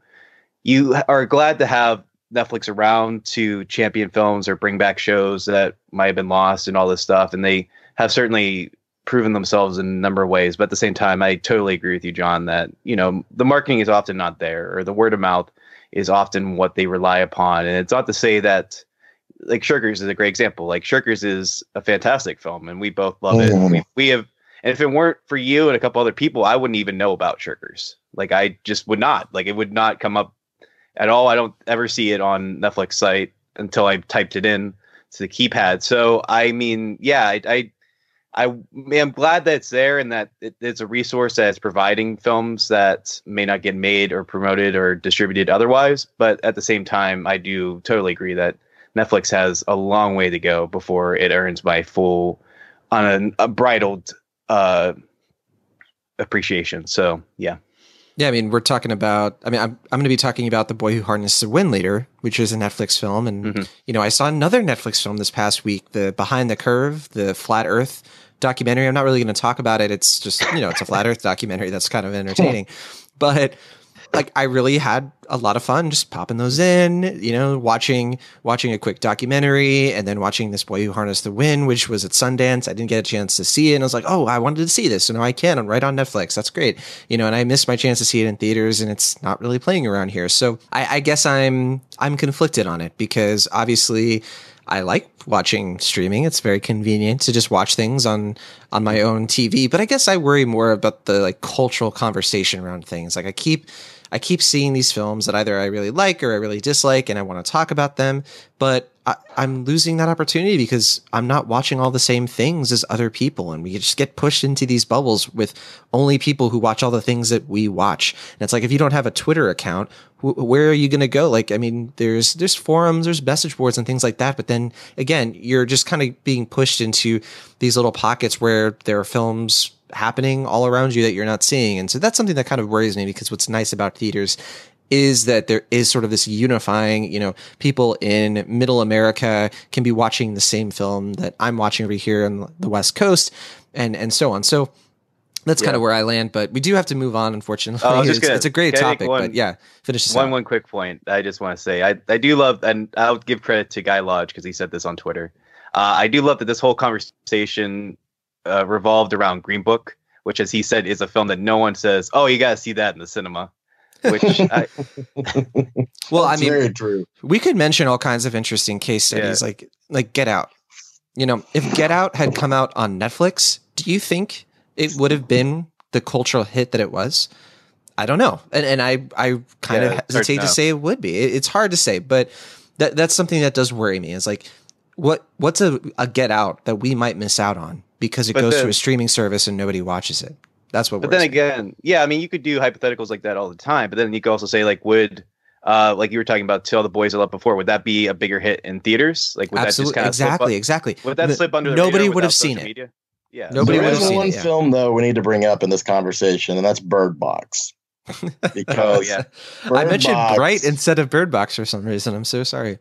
S3: you are glad to have Netflix around to champion films or bring back shows that might have been lost and all this stuff, and they have certainly proven themselves in a number of ways. But at the same time, I totally agree with you, Jon, that you know the marketing is often not there, or the word of mouth is often what they rely upon, and it's not to say that like Shirkers is a great example. Like Shirkers is a fantastic film, and we both love it. Mm. We, we have, and if it weren't for you and a couple other people, I wouldn't even know about Shirkers. Like I just would not. Like it would not come up at all. I don't ever see it on Netflix site until I typed it in to the keypad. So I mean, yeah, I, I I am glad that it's there and that it, it's a resource that's providing films that may not get made or promoted or distributed otherwise. But at the same time, I do totally agree that Netflix has a long way to go before it earns my full, on a, bridled uh, appreciation. So yeah.
S1: Yeah, I mean, we're talking about. I mean, I'm I'm going to be talking about the boy who harnessed the wind leader, which is a Netflix film, and mm-hmm. you know, I saw another Netflix film this past week, the Behind the Curve, the Flat Earth documentary. I'm not really going to talk about it. It's just you know, it's a flat Earth documentary that's kind of entertaining, *laughs* but like I really had a lot of fun just popping those in, you know, watching watching a quick documentary and then watching this boy who harnessed the wind, which was at Sundance. I didn't get a chance to see it, and I was like, oh, I wanted to see this, so now I can. I'm right on Netflix. That's great, you know. And I missed my chance to see it in theaters, and it's not really playing around here. So I, I guess I'm I'm conflicted on it because obviously. I like watching streaming. It's very convenient to just watch things on on my own TV. But I guess I worry more about the like cultural conversation around things. Like I keep I keep seeing these films that either I really like or I really dislike and I want to talk about them, but I, am losing that opportunity because I'm not watching all the same things as other people. And we just get pushed into these bubbles with only people who watch all the things that we watch. And it's like, if you don't have a Twitter account, wh- where are you going to go? Like, I mean, there's, there's forums, there's message boards and things like that. But then again, you're just kind of being pushed into these little pockets where there are films happening all around you that you're not seeing. And so that's something that kind of worries me because what's nice about theaters is that there is sort of this unifying, you know, people in middle America can be watching the same film that I'm watching over here on the West Coast and, and so on. So that's yeah. kind of where I land, but we do have to move on, unfortunately. Oh, it's, gonna, it's, a great topic, one, but yeah, finish this
S3: one,
S1: out.
S3: one quick point. I just want to say, I, I do love, and I'll give credit to Guy Lodge because he said this on Twitter. Uh, I do love that this whole conversation uh, revolved around Green Book, which, as he said, is a film that no one says, "Oh, you got to see that in the cinema." Which, *laughs* I,
S1: well, I mean, very true. We could mention all kinds of interesting case studies, yeah. like like Get Out. You know, if Get Out had come out on Netflix, do you think it would have been the cultural hit that it was? I don't know, and and I I kind yeah, of hesitate to, to say it would be. It, it's hard to say, but that that's something that does worry me. Is like what what's a, a Get Out that we might miss out on because it but goes then, to a streaming service and nobody watches it. That's what.
S3: But then again, yeah, I mean, you could do hypotheticals like that all the time. But then you could also say, like, would uh, like you were talking about "Till the Boys Are Love" before, would that be a bigger hit in theaters? Like, would
S1: Absolutely, that just kind of exactly, exactly.
S3: Would that slip under?
S1: nobody would have seen media? it.
S2: Yeah, nobody would have seen one it. One film though we need to bring up in this conversation, and that's Bird Box. *laughs* because
S3: Oh, yeah.
S1: I mentioned
S2: Box-
S1: Bright instead of Bird Box for some reason. I'm so sorry.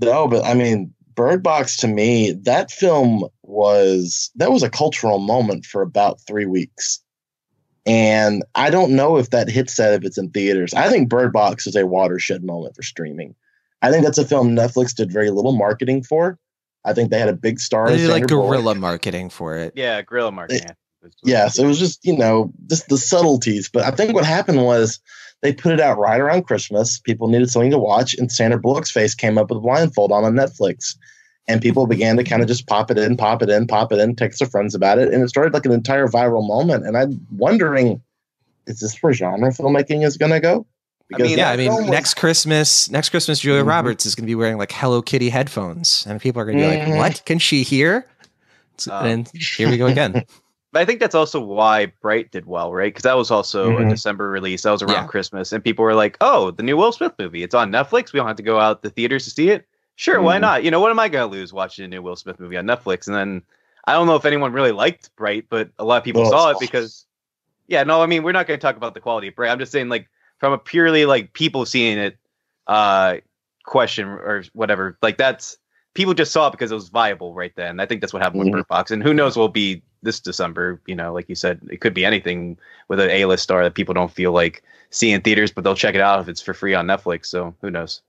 S2: No, but I mean, Bird Box to me, that film was that was a cultural moment for about three weeks. And I don't know if that hits that if it's in theaters. I think Bird Box is a watershed moment for streaming. I think that's a film Netflix did very little marketing for. I think they had a big star.
S1: They
S2: in
S1: did like
S2: Sandra
S1: guerrilla marketing for it.
S3: Yeah, Gorilla Market. yeah.
S2: Yes, it was just, you know, just the subtleties. But I think what happened was they put it out right around Christmas. People needed something to watch, and Sandra Bullock's face came up with a blindfold on on Netflix. And people began to kind of just pop it in, pop it in, pop it in, text their friends about it. And it started like an entire viral moment. And I'm wondering, is this where genre filmmaking is going to go?
S3: mean,
S1: Yeah, I mean,
S2: was-
S1: next Christmas, next Christmas, Julia
S2: Mhm.
S1: Roberts is going to be wearing like Hello Kitty headphones, and people are going to be
S2: Mhm.
S1: like, "What can she hear?"
S3: Um,
S1: and here we go again. *laughs*
S3: But I think that's also why Bright did well, right? Because that was also a
S2: Mhm.
S3: December release. That was around
S1: Yeah.
S3: Christmas, and people were like, "Oh, the new Will Smith movie. It's on Netflix. We don't have to go out the theaters to see it. Sure, why
S2: Mhm.
S3: not? You know, what am I going to lose watching a new Will Smith movie on Netflix?" And then I don't know if anyone really liked Bright, but a lot of people
S2: Well,
S3: saw it because, yeah, no, I mean, we're not going to talk about the quality of Bright. I'm just saying, like, from a purely like people seeing it, uh, question or whatever, like that's people just saw it because it was viable right then. I think that's what happened
S2: Mhm.
S3: with Bird Box, and who knows what will be this December. You know, like you said, it could be anything with an A-list star that people don't feel like seeing theaters, but they'll check it out if it's for free on Netflix. So who knows?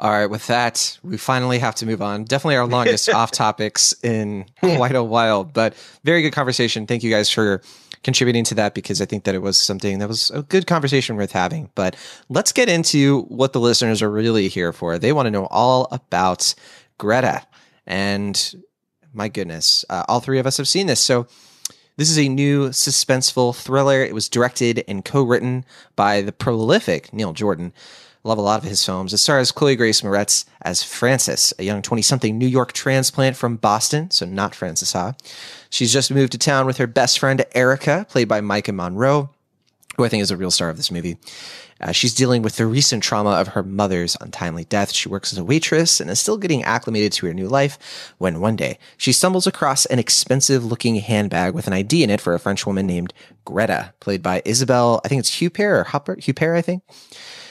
S1: All right, with that, we finally have to move on. Definitely our longest *laughs* off topics in quite a while, but very good conversation. Thank you guys for contributing to that because I think that it was something that was a good conversation worth having. But let's get into what the listeners are really here for. They want to know all about Greta. And my goodness, uh, all three of us have seen this. So this is a new suspenseful thriller. It was directed and co written by the prolific Neil Jordan. Love a lot of his films. It stars Chloe Grace Moretz as Frances, a young 20 something New York transplant from Boston, so not Frances Ha. She's just moved to town with her best friend Erica, played by Maika Monroe, who I think is a real star of this movie. Uh, she's dealing with the recent trauma of her mother's untimely death. She works as a waitress and is still getting acclimated to her new life when one day she stumbles across an expensive looking handbag with an ID in it for a French woman named Greta, played by Isabelle, I think it's Huppert or Huppert, Huppert, I think.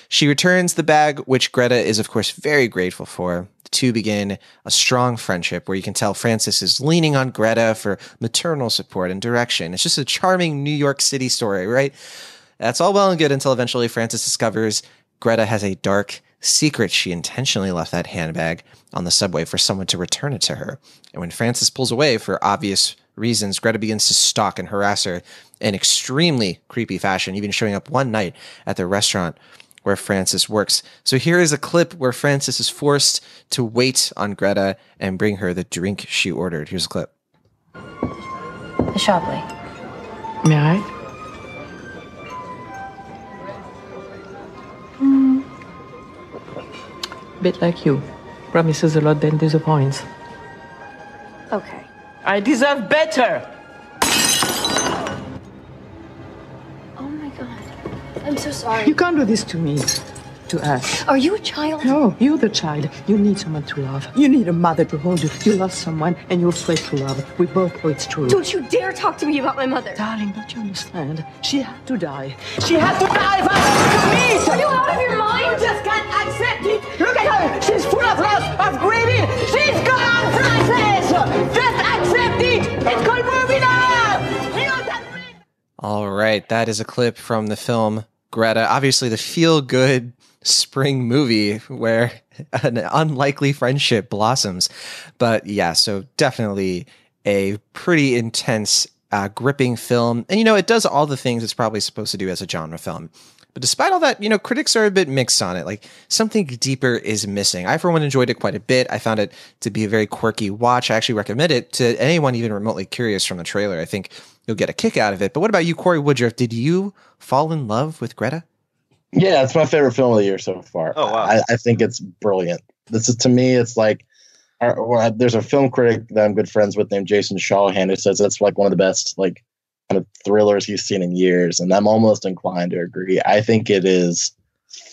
S1: She returns the bag, which Greta is, of course, very grateful for. The two begin a strong friendship where you can tell Frances is leaning on Greta for maternal support and direction. It's just a charming New York City story, right? That's all well and good until eventually Frances discovers Greta has a dark secret. She intentionally left that handbag on the subway for someone to return it to her. And when Frances pulls away for obvious reasons, Greta begins to stalk and harass her in extremely creepy fashion, even showing up one night at the restaurant where Frances works. So here is a clip where Frances is forced to wait on Greta and bring her the drink she ordered. Here's a clip.
S4: The Chablis.
S5: May I? Bit like you. Promises a lot, then disappoints.
S4: Okay.
S5: I deserve better!
S4: Oh my god. I'm so sorry.
S5: You can't do this to me. To us.
S4: Are you a child?
S5: No, you're the child. You need someone to love. You need a mother to hold you. You love someone and you're afraid to love. We both know it's true.
S4: Don't you dare talk to me about my mother.
S5: Darling, don't you understand? She had to die. She had to die for us to meet!
S4: Are you out of your mind?
S5: You just can't accept it! Look at her! She's full of loss, of grieving! She's gone, princess. Just accept it. It's called moving on.
S1: All right. That is a clip from the film Greta. Obviously, the feel good spring movie where *laughs* an unlikely friendship blossoms. But yeah, so definitely a pretty intense, uh, gripping film. And you know, it does all the things it's probably supposed to do as a genre film. But despite all that, you know, critics are a bit mixed on it. Like something deeper is missing. I, for one, enjoyed it quite a bit. I found it to be a very quirky watch. I actually recommend it to anyone even remotely curious from the trailer. I think you'll get a kick out of it. But what about you, Corey Woodruff? Did you fall in love with Greta?
S2: Yeah, it's my favorite film of the year so far.
S3: Oh, wow.
S2: I, I think it's brilliant. This is to me, it's like uh, well, there's a film critic that I'm good friends with named Jason Shawhan who says that's like one of the best like kind of thrillers he's seen in years, and I'm almost inclined to agree. I think it is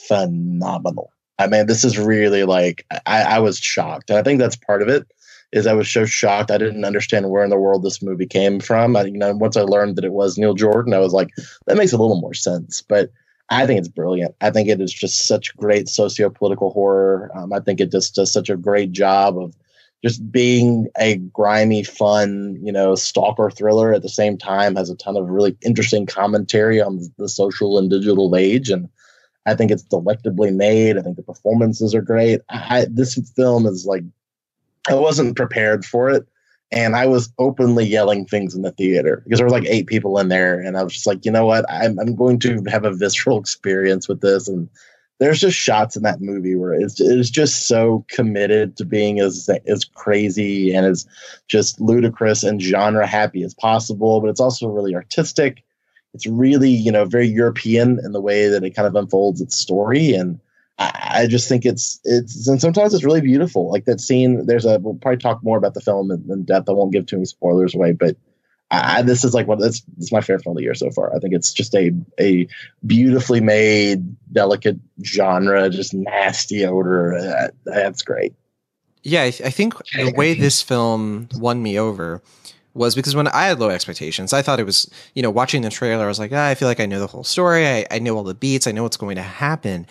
S2: phenomenal. I mean, this is really like I, I was shocked, and I think that's part of it is I was so shocked I didn't understand where in the world this movie came from. I, you know, once I learned that it was Neil Jordan, I was like, that makes a little more sense. But I think it's brilliant. I think it is just such great socio-political horror. Um, I think it just does such a great job of just being a grimy, fun, you know, stalker thriller at the same time has a ton of really interesting commentary on the social and digital age. And I think it's delectably made. I think the performances are great. I, this film is like, I wasn't prepared for it. And I was openly yelling things in the theater because there were like eight people in there. And I was just like, you know what? I'm, I'm going to have a visceral *laughs* experience with this. And there's just shots in that movie where it's, it's just so committed to being as as crazy and as just ludicrous and genre happy as possible but it's also really artistic. It's really you know very european in the way that it kind of unfolds its story. And I, I just think it's it's and sometimes it's really beautiful. Like that scene there's a we'll probably talk more about the film in, in depth. I won't give too many spoilers away but I, this is like one that's this is my favorite film of the year so far. I think it's just a a beautifully made, delicate genre, just nasty odor. That, that's great.
S1: Yeah, I, I think the way this film won me over was because when I had low expectations, I thought it was, you know, watching the trailer, I was like, ah, I feel like I know the whole story. I, I know all the beats. I know what's going to happen.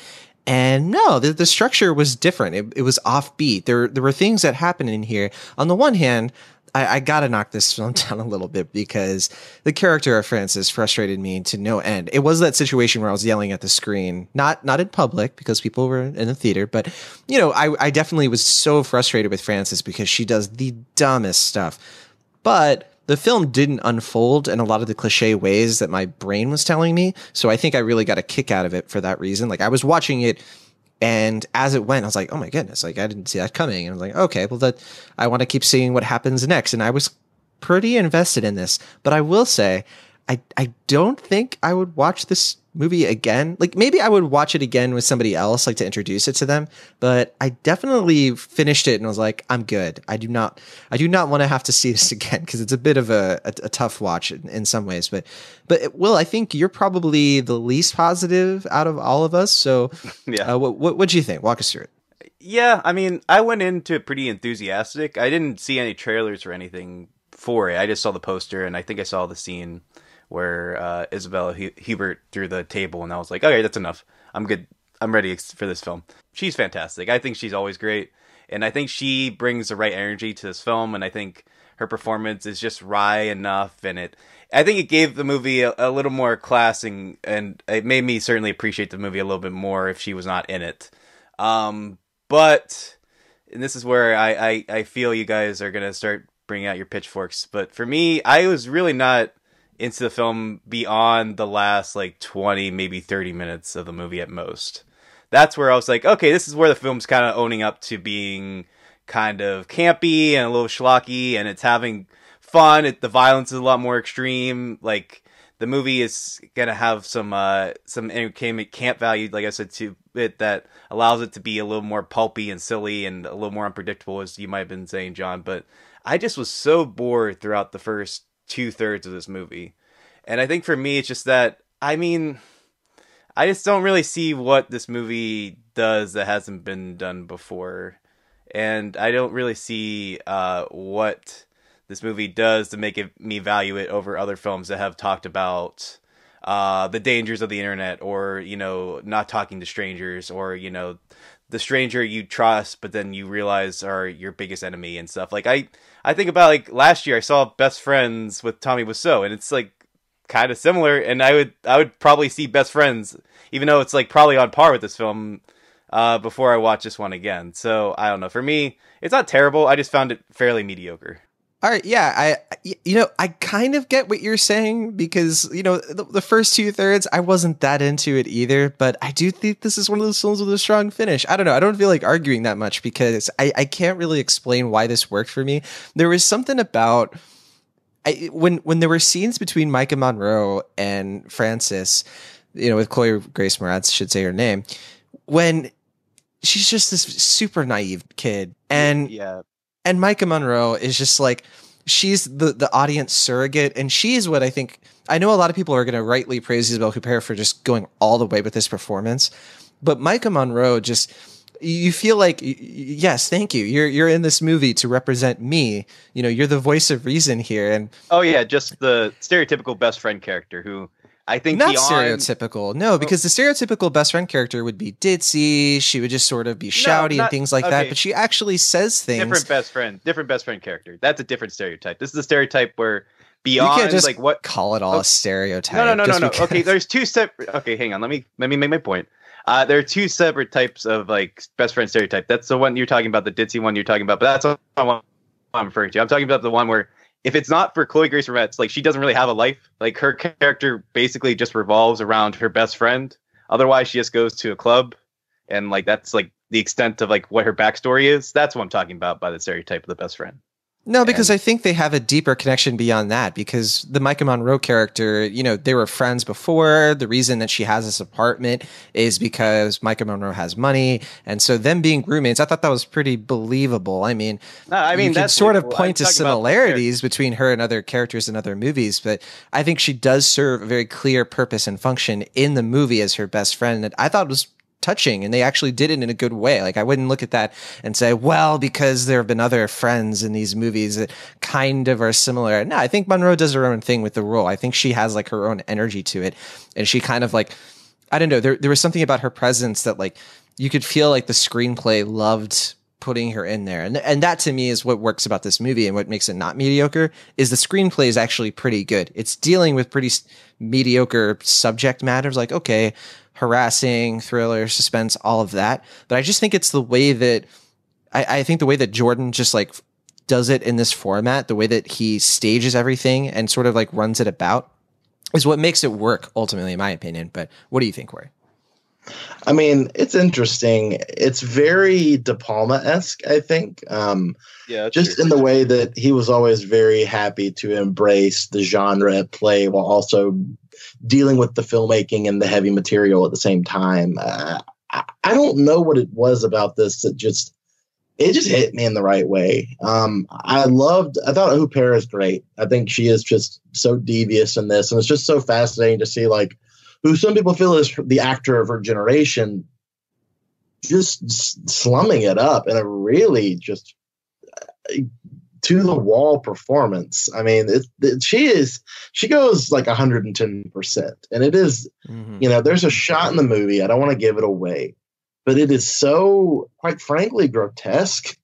S1: And no, the, the structure was different. It, it was offbeat. There, there were things that happened in here. On the one hand, I, I gotta knock this *laughs* film down a little bit because the character of Frances frustrated me to no end. It was that situation where I was yelling at the screen, not not in public because people were in the theater, but you know, I, I definitely was so frustrated with Frances because she does the dumbest stuff. But the film didn't unfold in a lot of the cliche ways that my brain was telling me. So I think I really got a kick out of it for that reason. Like I was watching it and as it went, I was like, oh my goodness, like I didn't see that coming. And I was like, okay, well that I want to keep seeing what happens next. And I was pretty invested in this. But I will say, I I don't think I would watch this movie again. Like maybe I would watch it again with somebody else, like to introduce it to them. But I definitely finished it and was like, I'm good. I do not, I do not want to have to see this *laughs* again because it's a bit of a, a, a tough watch in, in, some ways. But, but it, Will, I think you're probably the least positive out of all of us. So, *laughs* yeah, uh, what what what do you think? Walk us through it.
S3: Yeah, I mean, I went into it pretty enthusiastic. I didn't see any trailers or anything for it. I just saw the poster and I think I saw the scene where uh, Isabella Hubert threw the table, and I was like, okay, that's enough. I'm good. I'm ready for this film. She's fantastic. I think she's always great, and I think she brings the right energy to this film, and I think her performance is just wry enough, and it. I think it gave the movie a, a little more class, and and it made me certainly appreciate the movie a little bit more if she was not in it. Um, but and this is where I, I, I feel you guys are gonna start bringing out your pitchforks. But for me, I was really not into the film beyond the last like 20 maybe 30 minutes of the movie at most. That's where i was like okay this is where the film's kind of owning up to being kind of campy and a little schlocky and it's having fun. It, the violence is a lot more extreme. Like the movie is gonna have some uh some entertainment camp value like i said to it that allows it to be a little more pulpy and silly and a little more unpredictable as you might have been saying jon. But i just was so bored throughout the first two thirds of this movie. And I think for me, it's just that, I mean, I just don't really see what this movie does that hasn't been done before. And I don't really see uh, what this movie does to make it, me value it over other films that have talked about uh, the dangers of the internet or, you know, not talking to strangers or, you know, the stranger you trust, but then you realize are your biggest enemy and stuff. Like I, I think about like last year I saw Best Friends with Tommy Wiseau, and it's like kind of similar. And I would, I would probably see Best Friends, even though it's like probably on par with this film, uh, before I watch this one again. So I don't know. For me, it's not terrible. I just found it fairly mediocre.
S1: All right, yeah, I you know I kind of get what you're saying because you know the, the, first two thirds I wasn't that into it either, but I do think this is one of those films with a strong finish. I don't know, I don't feel like arguing that much because I I can't really explain why this worked for me. There was something about I when when there were scenes between Maika Monroe and Frances, you know, with Chloe Grace Moretz should say her name, when she's just this super naive kid and
S3: yeah
S1: and Maika Monroe is just like she's the the audience surrogate, and she's what I think. I know a lot of people are going to rightly praise Isabelle Huppert for just going all the way with this performance, but Maika Monroe just you feel like yes, thank you. You're you're in this movie to represent me. You know, you're the voice of reason here, and
S3: Oh yeah, just the stereotypical best friend character who I think
S1: not
S3: beyond,
S1: stereotypical. No, because the stereotypical best friend character would be ditzy. She would just sort of be shouty and
S3: not-
S1: things like that. But she actually says things.
S3: different best friend, different best friend character. That's a different stereotype. This is a stereotype where beyond you
S1: can't just
S3: like what
S1: call it all
S3: Oh,
S1: a stereotype.
S3: No, no, no, no, no.
S1: because-
S3: Okay, there's two separate. Okay, hang on. Let me let me make my point. Uh, there are two separate types of like best friend stereotype. That's the one you're talking about, the ditzy one you're talking about. But that's what I'm referring to. I'm talking about the one where if it's not for Chloe Grace Moretz, like she doesn't really have a life. Like her character basically just revolves around her best friend. Otherwise, she just goes to a club, and like that's like the extent of like what her backstory is. That's what I'm talking about by the stereotype of the best friend.
S1: No, because
S3: And-
S1: I think they have a deeper connection beyond that. Because the Maika Monroe character, you know, they were friends before. The reason that she has this apartment is because Maika Monroe has money, and so them being roommates, I thought that was pretty believable. I mean,
S3: No, I mean
S1: you can
S3: that's
S1: sort of point to
S3: I'm talking about the
S1: similarities between her and other characters in other movies, but I think she does serve a very clear purpose and function in the movie as her best friend that I thought was touching and they actually did it in a good way. Like I wouldn't look at that and say, well, because there have been other friends in these movies that kind of are similar. No, I think Monroe does her own thing with the role. I think she has like her own energy to it and she kind of like I don't know, there there was something about her presence that like you could feel like the screenplay loved putting her in there. And and that to me is what works about this movie and what makes it not mediocre is the screenplay is actually pretty good. It's dealing with pretty mediocre subject matters like okay, harassing, thriller, suspense, all of that. But I just think it's the way that I, I think the way that Jordan just like does it in this format, the way that he stages everything and sort of like runs it about is what makes it work ultimately in my opinion. But what do you think, Corey?
S2: I mean, it's interesting. It's very De Palma esque, I think. Um,
S3: Yeah,
S2: just
S3: true.
S2: in the way that he was always very happy to embrace the genre at play while also dealing with the filmmaking and the heavy material at the same time. Uh, I, I don't know what it was about this that just it just hit me in the right way. Um, I loved. I thought Huppert is great. I think she is just so devious in this, and it's just so fascinating to see like who some people feel is the actor of her generation, just slumming it up in a really just to the wall performance. I mean, it, it, she is she goes like 110 percent, and it is
S1: Mm-hmm.
S2: you know there's a shot in the movie. I don't want to give it away, but it is so quite frankly grotesque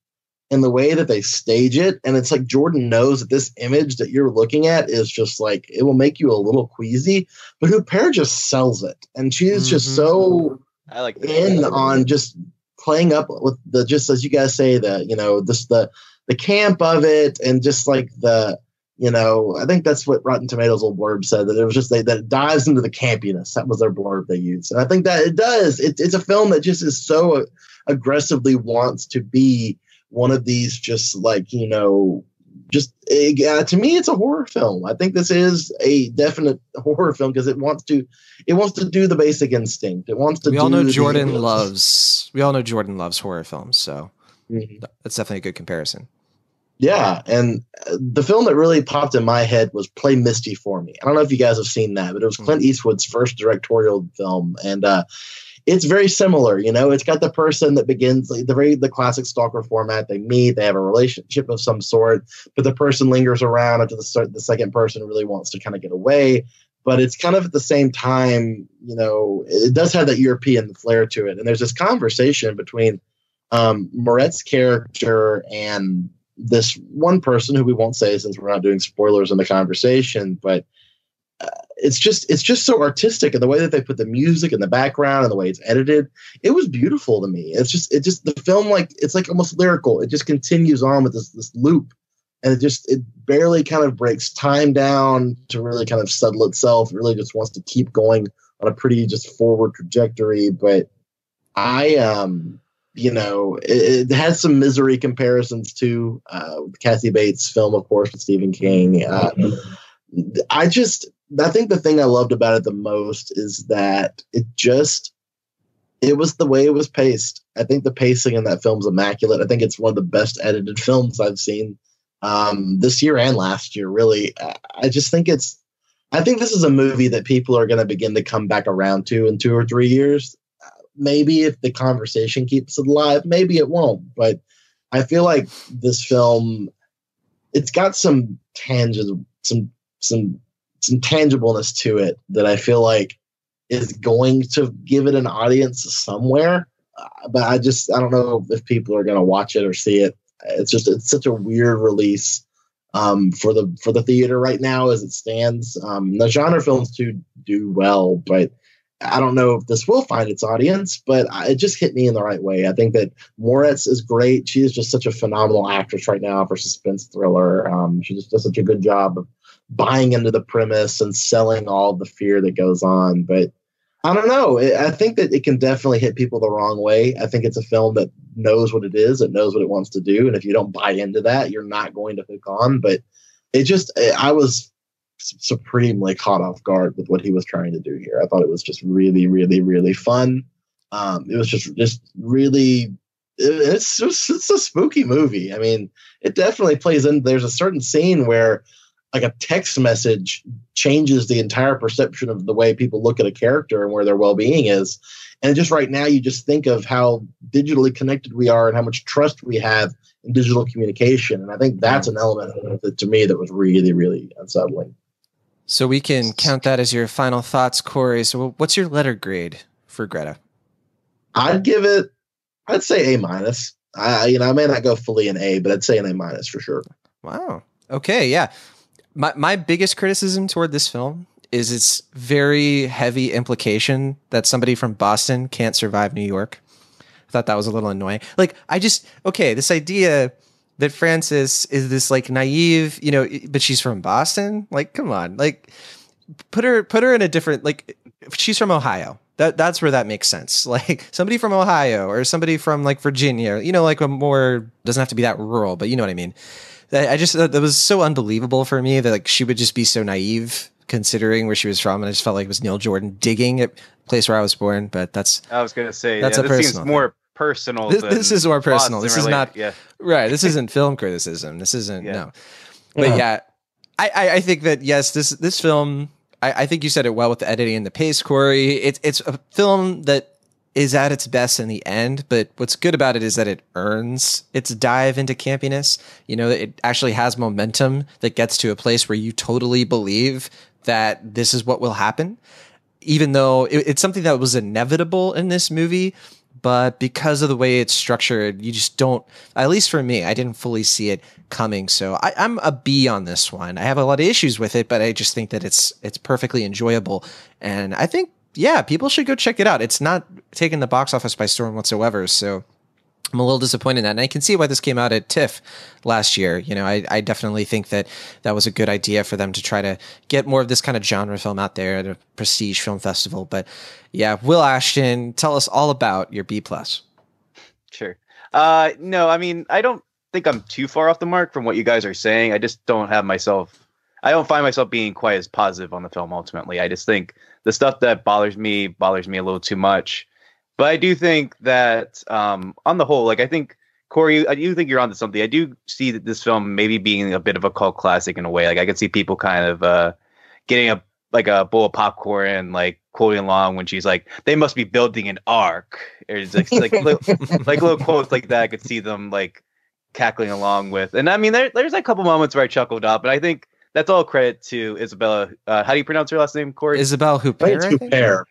S2: in the way that they stage it, and it's like Jordan knows that this image that you're looking at is just like it will make you a little queasy, but Huppert just sells it, and she is just
S1: Mhm.
S2: so
S3: I like
S2: in on just playing up with the just as you guys say the you know this the the camp of it and just like the you know I think that's what Rotten Tomatoes old blurb said that it was just they, that it dives into the campiness. That was their blurb they used. And I think that it does. It, it's a film that just is so aggressively wants to be one of these just like you know just uh, to me it's a horror film. I think this is a definite *laughs* horror film because it wants to it wants to do the basic instinct. It wants to
S1: we all know Jordan loves we all know Jordan loves horror films, so
S2: Mhm.
S1: that's definitely a good comparison.
S2: Yeah and uh, the film that really popped in my head was play misty for me. I don't know if you guys have seen that but it was clint eastwood's first directorial film and uh it's very similar you know? It's got the person that begins like the very the classic stalker format. They meet they have a relationship of some sort but the person lingers around until the, the second person really wants to kind of get away. But it's kind of at the same time you know it does have that european flair to it and there's this conversation between um moret's character and this one person who we won't say since we're not doing spoilers in the conversation but uh, it's just it's just so artistic and the way that they put the music in the background and the way it's edited. It was beautiful to me. It's just it just the film like it's like almost lyrical. It just continues on with this this loop. And it just it barely kind of breaks time down to really kind of settle itself. It really just wants to keep going on a pretty just forward trajectory. But i um you know it, it has some misery comparisons to uh kathy bates film of course with stephen king uh, I just I think the thing I loved about it the most is that it just it was the way it was paced. I think the pacing in that film's immaculate. I think it's one of the best edited films I've seen um, this year and last year. Really, I just think it's. I think this is a movie that people are going to begin to come back around to in two or three years. Maybe if the conversation keeps it alive, maybe it won't. But I feel like this film, it's got some tangible, some some some tangibleness to it that I feel like is going to give it an audience somewhere. Uh, but I just I don't know if people are going to watch it or see it. It's just it's such a weird release um, for the for the theater right now as it stands. Um, the genre films do do well, but I don't know if this will find its audience. But it just hit me in the right way. I think that Moretz is great. She is just such a phenomenal actress right now for suspense thriller. Um, she just does such a good job of buying into the premise and selling all the fear that goes on. But I don't know. I think that it can definitely hit people the wrong way. I think it's a film that knows what it is, it knows what it wants to do, and if you don't buy into that, you're not going to hook on. But it just, I was supremely caught off guard with what he was trying to do here. I thought it was just really, really, really fun. Um, it was just, just really. It's just, it's a spooky movie. I mean, it definitely plays in. There's a certain scene where like a text message changes the entire perception of the way people look at a character and where their well-being is and just right now you just think of how digitally connected we are and how much trust we have in digital communication and i think that's an element to me that was really really unsettling
S1: so we can count that as your final thoughts corey. So what's your letter grade for greta?
S2: I'd give it i'd say a minus. I you know i may not go fully an a but i'd say an a minus for sure.
S1: Wow. Okay yeah. My my biggest criticism toward this film is its very heavy implication that somebody from Boston can't survive New York. I thought that was a little annoying. Like I just okay, this idea that Frances is this like naive, you know, but she's from Boston. Like, come on, like put her put her in a different like she's from Ohio. That that's where that makes sense. *laughs* Like somebody from Ohio or somebody from like Virginia, you know, like a more doesn't have to be that rural, but you know what I mean. I just that was so unbelievable for me that like she would just be so naive considering where she was from, and I just felt like it was Neil Jordan digging at place where I was born. But that's
S3: I was gonna say that's yeah, a personal seems more personal.
S1: This, this, is more personal. This is not yeah. right. This isn't film criticism. This isn't yeah. no. But yeah, yeah I, I, I think that yes, this this film. I, I think you said it well with the editing and the pace, Corey. It's it's a film that is at its best in the end, but what's good about it is that it earns its dive into campiness. You know, it actually has momentum that gets to a place where you totally believe that this is what will happen, even though it, it's something that was inevitable in this movie. But because of the way it's structured, you just don't, at least for me, I didn't fully see it coming. So I, I'm a B on this one. I have a lot of issues with it, but I just think that it's it's perfectly enjoyable. And I think yeah, people should go check it out. It's not taking the box office by storm whatsoever. So I'm a little disappointed in that. And I can see why this came out at TIFF last year. You know, I, I, definitely think that that was a good idea for them to try to get more of this kind of genre film out there at a prestige film festival. But yeah, Will Ashton, tell us all about your B plus.
S3: Sure. Uh, no, I mean, I don't think I'm too far off the mark from what you guys are saying. I just don't have myself, I don't find myself being quite as positive on the film ultimately. I just think the stuff that bothers me bothers me a little too much. But I do think that um, on the whole, like I think Corey, I do think you're onto something. I do see that this film maybe being a bit of a cult classic in a way. Like I could see people kind of uh, getting a like a bowl of popcorn and like quoting along when she's like, "They must be building an ark." Or like like, *laughs* little, like little quotes like that. I could see them like cackling along with. And I mean, there, there's a couple moments where I chuckled up, but I think that's all credit to Isabella. Uh, how do you pronounce her last name, Corey?
S1: Isabelle Huppert.
S2: Huppert.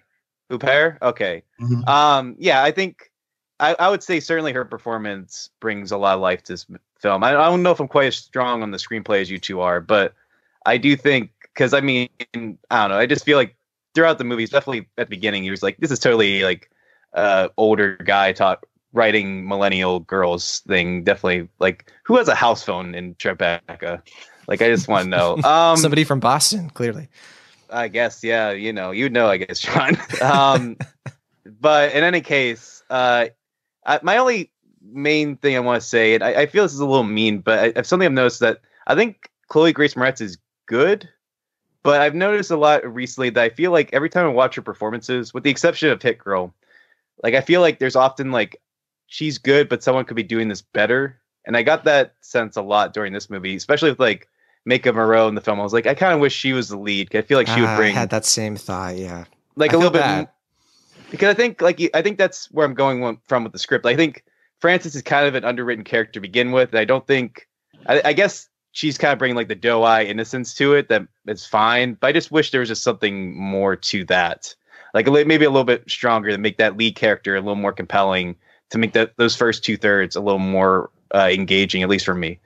S3: Huppert. Okay. Mm-hmm. Um. Yeah, I think I, I would say certainly her performance brings a lot of life to this film. I, I don't know if I'm quite as strong on the screenplay as you two are, but I do think because I mean I don't know. I just feel like throughout the movie, definitely at the beginning, he was like, "This is totally like uh older guy taught writing millennial girls thing." Definitely like who has a house phone in Tribeca? Like, I just want to know. *laughs* Um,
S1: Somebody from Boston, clearly.
S3: I guess, yeah. You know, you know. I guess, *laughs* Jon. Um, but in any case, uh, I, my only main thing I want to say, and I, I, feel this is a little mean, but I, something I've noticed that I think Chloe Grace Moretz is good, but I've noticed a lot recently that I feel like every time I watch her performances, with the exception of Hit Girl, like I feel like there's often like she's good, but someone could be doing this better. And I got that sense a lot during this movie, especially with like Maika Monroe in the film. I was like, I kind of wish she was the lead. I feel like she would ah, bring.
S1: I had that same thought. Yeah,
S3: like I a little bit. because I think like I think that's where I'm going from with the script. I think Frances is kind of an underwritten character to begin with. I don't think I, I guess she's kind of bringing like the doe eye innocence to it that is fine. But I just wish there was just something more to that, like maybe a little bit stronger to make that lead character a little more compelling, to make that those first two thirds a little more uh, engaging, at least for me.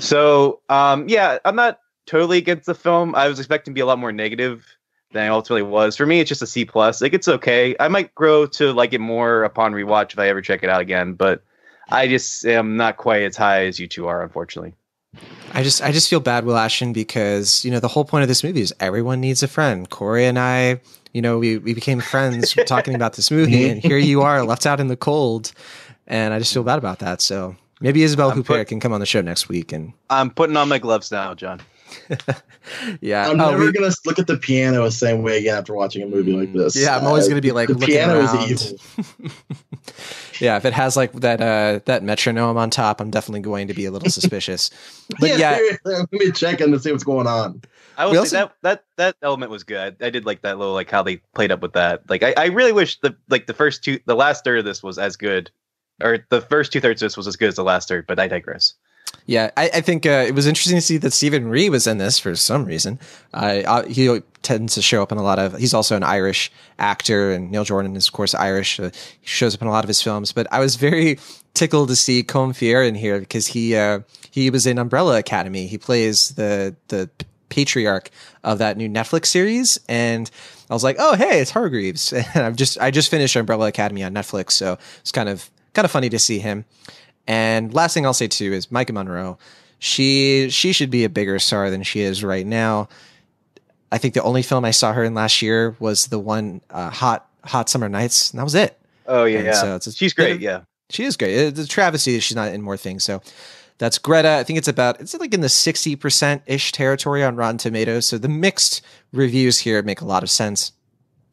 S3: So um, yeah, I'm not totally against the film. I was expecting to be a lot more negative than I ultimately was. For me, it's just a C plus. Like it's okay. I might grow to like it more upon rewatch if I ever check it out again, but I just am not quite as high as you two are, unfortunately.
S1: I just I just feel bad, Will Ashton, because you know the whole point of this movie is everyone needs a friend. Corey and I, you know, we we became friends *laughs* talking about this movie, and here you are left out in the cold, and I just feel bad about that. So maybe Isabelle Huppert put, can come on the show next week, and
S3: I'm putting on my gloves now, Jon. *laughs*
S1: yeah,
S2: I'm oh, never we, gonna look at the piano the same way again after watching a movie like this.
S1: Yeah, I'm always uh, gonna be like, the piano around. is evil. *laughs* yeah, if it has like that uh, that metronome on top, I'm definitely going to be a little suspicious. *laughs* But yeah,
S2: yeah let me check in to see what's going on.
S3: I will say that that that element was good. I, I, did like that little like how they played up with that. Like I, I really wish the like the first two the last third of this was as good, or the first two thirds of this was as good as the last third. But I digress.
S1: Yeah, I, I think uh, it was interesting to see that Stephen Rea was in this for some reason. Uh, he tends to show up in a lot of. He's also an Irish actor, and Neil Jordan is of course Irish. Uh, he shows up in a lot of his films. But I was very *laughs* tickled to see Colm Feore in here because he uh, he was in Umbrella Academy. He plays the the patriarch of that new Netflix series, and I was like, oh hey, it's Hargreaves. *laughs* And I've just I just finished Umbrella Academy on Netflix, so it's kind of kind of funny to see him. And last thing I'll say too is Maika Monroe. She she should be a bigger star than she is right now. I think the only film I saw her in last year was the one uh, Hot Hot Summer Nights, and that was it.
S3: Oh yeah, yeah. So it's, she's great. yeah,
S1: she is great. It's a travesty that she's not in more things. So that's Greta. I think it's about it's like in the sixty percent ish territory on Rotten Tomatoes. So the mixed reviews here make a lot of sense.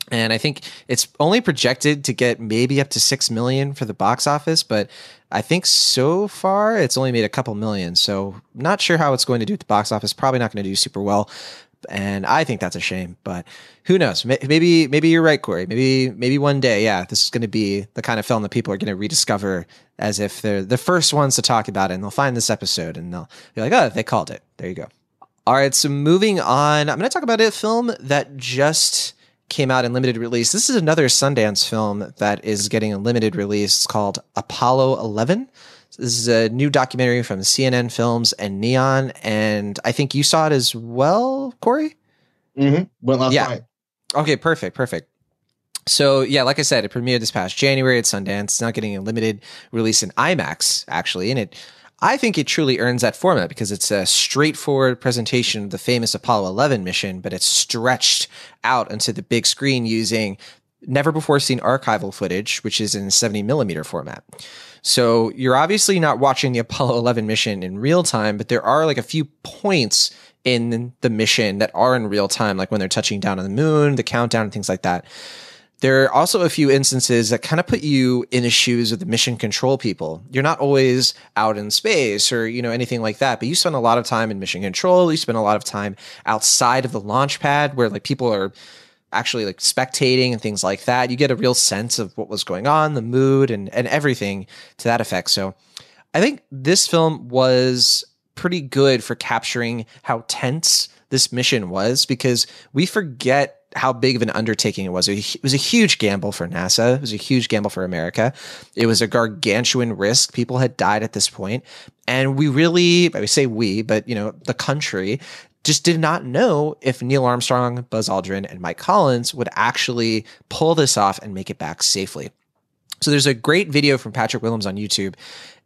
S1: And I think it's only projected to get maybe up to six million for the box office, but I think so far it's only made a couple million. So not sure how it's going to do at the box office. Probably not going to do super well. And I think that's a shame, but who knows? Maybe, maybe you're right, Corey. Maybe, maybe one day, yeah, this is going to be the kind of film that people are going to rediscover as if they're the first ones to talk about it. And they'll find this episode and they'll be like, oh, they called it. There you go. All right. So moving on, I'm going to talk about a film that just came out in limited release. This is another Sundance film that is getting a limited release. It's called Apollo 11. This is a new documentary from CNN Films and Neon, and I think you saw it as well, Corey.
S2: Mm-hmm. Went last yeah. night.
S1: Okay, perfect, perfect. So yeah, like I said, it premiered this past January at Sundance. It's not getting a limited release in IMAX actually, and it I think it truly earns that format because it's a straightforward presentation of the famous Apollo 11 mission, but it's stretched out onto the big screen using never before seen archival footage, which is in 70 millimeter format. So you're obviously not watching the *laughs* Apollo 11 mission in real time, but there are like a few points in the mission that are in real time, like when they're touching down on the moon, the countdown, and things like that. There are also a few instances that kind of put you in the shoes of the mission control people. You're not always out in space or, you know, anything like that, but you spend a lot of time in mission control. You spend a lot of time outside of the launch pad where like people are actually like spectating and things like that. You get a real sense of what was going on, the mood and, and everything to that effect. So I think this film was pretty good for capturing how tense this mission was because we forget how big of an undertaking it was. It was a huge gamble for NASA. It was a huge gamble for America. It was a gargantuan risk. People had died at this point, and we really, I would say we, but you know, the country just did not know if Neil Armstrong, Buzz Aldrin, and Mike Collins would actually pull this off and make it back safely. So there's a great video from Patrick Willems on YouTube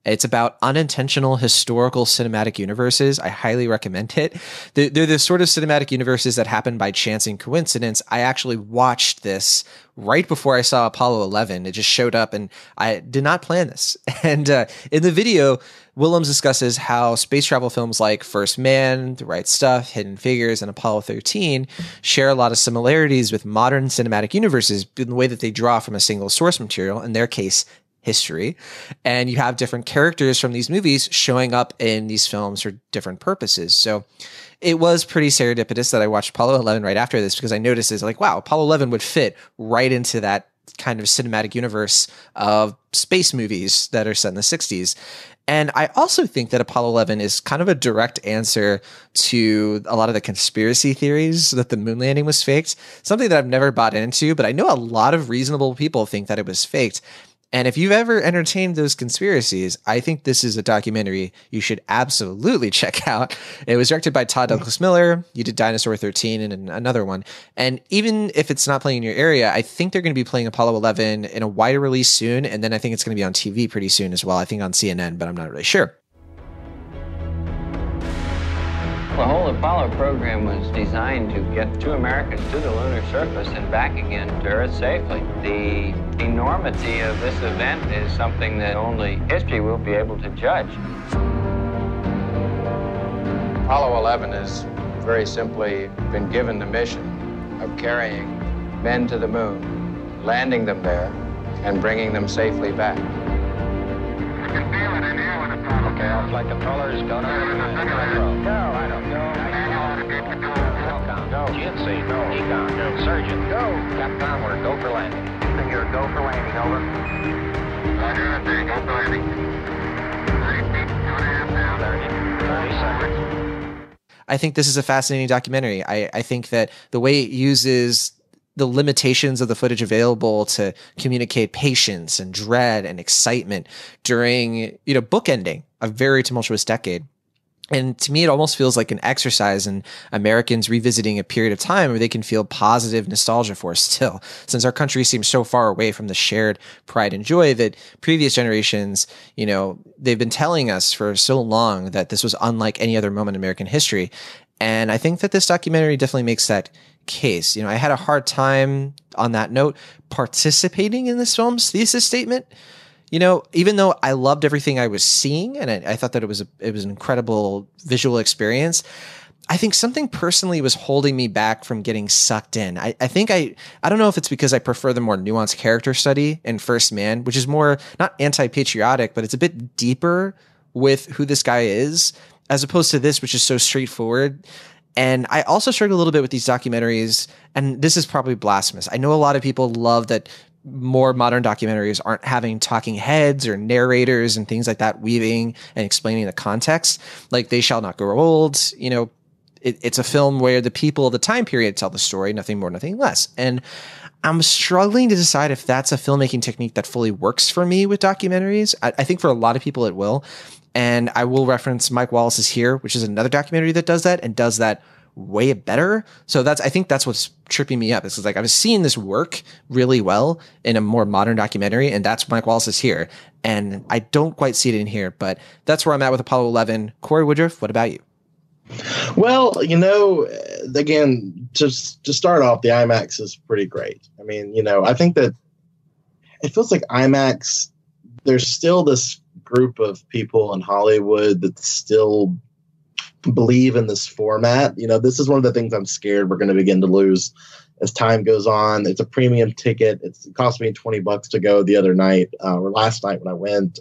S1: it's about unintentional historical cinematic universes. I highly recommend it. They're, the sort of cinematic universes that happen by chance and coincidence. I actually watched this right before I saw Apollo 11. It just showed up and I did not plan this. *laughs* And uh, in the video, Willems discusses how space travel films like First Man, The Right Stuff, Hidden Figures, and Apollo 13 share a lot of similarities with modern cinematic universes in the way that they draw from a single source material, in their case, history. And you have different characters from these movies showing up in these films for different purposes. So it was pretty serendipitous that I watched Apollo 11 right after this because I noticed is like, wow, Apollo 11 would fit right into that kind of cinematic universe of space movies that are set in the 60s. And I also think that Apollo 11 is kind of a direct answer to a lot of the conspiracy theories that the moon landing was faked, something that I've never bought into, but I know a lot of reasonable people think that it was faked. And if you've ever entertained those conspiracies, I think this is a documentary you should absolutely *laughs* check out. It was directed by Todd Douglas Miller. You did Dinosaur 13 and another one. And even if it's not playing in your area, I think they're going to be playing Apollo 11 in a wider release soon. And then I think it's going to be on TV pretty soon as well. I think on CNN, but I'm not really sure.
S6: The whole Apollo program was designed to get two Americans to the lunar surface and back again to Earth safely. The enormity of this event is something that only history will be able to judge. Apollo 11 has very simply been given the mission of carrying men to the moon, landing them there, and bringing them safely back. Okay, it's like the colors gunner. Go, I don't go. Go. GNC, go. Econ, go. Surgeon, go. Captain Onward, go for landing. Here, go for landing, over. Roger, there, go for landing. 30 feet, two and a half now. 30, 30 seconds.
S1: I think this is a fascinating documentary. I, I think that the way it uses the limitations of the footage available to communicate patience and dread and excitement during, you know, bookending a very tumultuous decade. And to me, it almost feels like an exercise in Americans revisiting a period of time where they can feel positive nostalgia for still, since our country seems so far away from the shared pride and joy that previous generations, you know, they've been telling us for so long that this was unlike any other moment in American history. And I think that this documentary definitely makes that case. You know, I had a hard time on that note participating in this film's thesis statement. You know, even though I loved everything I was seeing and I, I thought that it was a, it was an incredible visual experience, I think something personally was holding me back from getting sucked in. I, I think I I don't know if it's because I prefer the more nuanced character study in First Man, which is more not anti-patriotic, but it's a bit deeper with who this guy is, as opposed to this, which is so straightforward. And I also struggle a little bit with these documentaries, and this is probably blasphemous. I know a lot of people love that more modern documentaries aren't having talking heads or narrators and things like that weaving and explaining the context. Like They Shall Not Grow Old, you know, it, it's a film where the people of the time period tell the story, nothing more, nothing less. And I'm struggling to decide if that's a filmmaking technique that fully works for me with documentaries. I, I think for a lot of people it will. And I will reference Mike Wallace's Here, which is another documentary that does that and does that way better. So that's I think that's what's tripping me up. It's like I was seeing this work really well in a more modern documentary, and that's Mike Wallace's Here. And I don't quite see it in here, but that's where I'm at with Apollo 11. Corey Woodruff, what about you?
S2: Well, you know, again, just to start off, the IMAX is pretty great. I mean, you know, I think that it feels like IMAX. There's still this group of people in Hollywood that still believe in this format. You know, this is one of the things I'm scared we're going to begin to lose as time goes on. It's a premium ticket. It's, it cost me 20 bucks to go the other night uh, or last night when I went.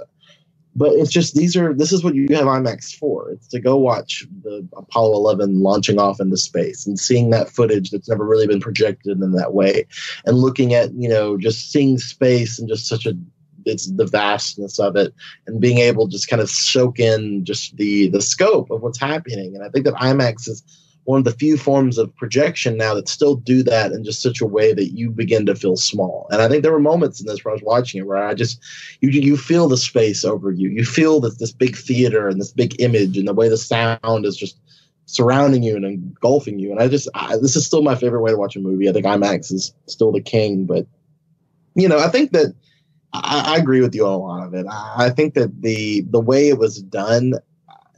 S2: But it's just these are this is what you have IMAX for. It's to go watch the Apollo 11 launching off into space and seeing that footage that's never really been projected in that way, and looking at you know just seeing space and just such a it's the vastness of it and being able to just kind of soak in just the the scope of what's happening. And I think that IMAX is one of the few forms of projection now that still do that in just such a way that you begin to feel small. And I think there were moments in this where I was watching it where I just you you feel the space over you. You feel that this big theater and this big image and the way the sound is just surrounding you and engulfing you. And I just I, this is still my favorite way to watch a movie. I think IMAX is still the king, but you know, I think that I, I, agree with you on a lot of it. I, I, think that the the way it was done,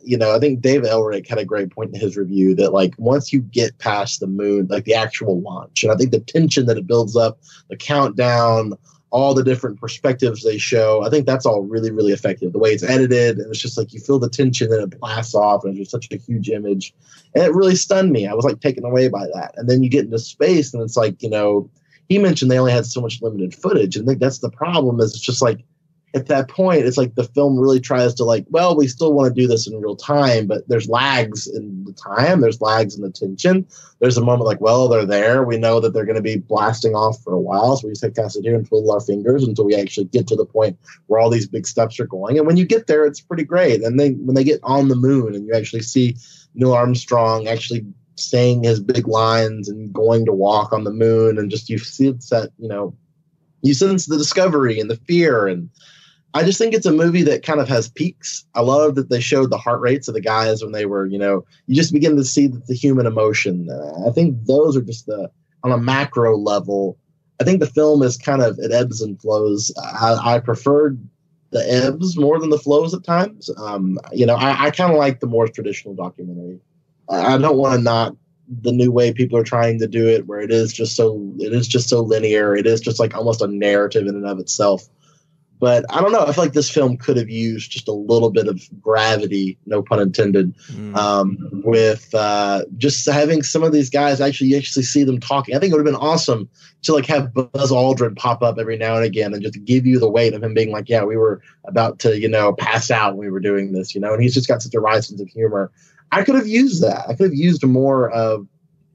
S2: you know, I think Dave Ehrlich had a great point in his review that like once you get past the moon, like the actual launch, and I think the tension that it builds up, the countdown, all the different perspectives they show, I think that's all really really effective. The way it's edited, and it's just like you feel the tension and it blasts off, and it's just such a huge image, and it really stunned me. I was like taken away by that, and then you get into space, and it's like you know he mentioned they only had so much limited footage. And I think that's the problem is it's just like at that point, it's like the film really tries to like, well, we still want to do this in real time, but there's lags in the time, there's lags in the tension. There's a moment like, well, they're there. We know that they're going to be blasting off for a while, so we just have to sit here and twiddle our fingers until we actually get to the point where all these big steps are going. And when you get there, it's pretty great. And then when they get on the moon and you actually see Neil Armstrong actually saying his big lines and going to walk on the moon, and just you see it's that you know you sense the discovery and the fear and I just think it's a movie that kind of has peaks. I love that they showed the heart rates of the guys when they were, you know, you just begin to see the human emotion. Uh, I think those are just the on a macro level. I think the film is kind of it ebbs and flows. I, I preferred the ebbs more than the flows at times. Um, you know, I, I kind of like the more traditional documentary. I, don't want to knock the new way people are trying to do it, where it is just so it is just so linear. It is just like almost a narrative in and of itself. But I don't know. I feel like this film could have used just a little bit of gravity, no pun intended, mm. um, with uh, just having some of these guys actually actually see them talking. I think it would have been awesome to like have Buzz Aldrin pop up every now and again and just give you the weight of him being like, yeah, we were about to, you know, pass out when we were doing this, you know, and he's just got such a wry sense of humor. I could have used that. I could have used more of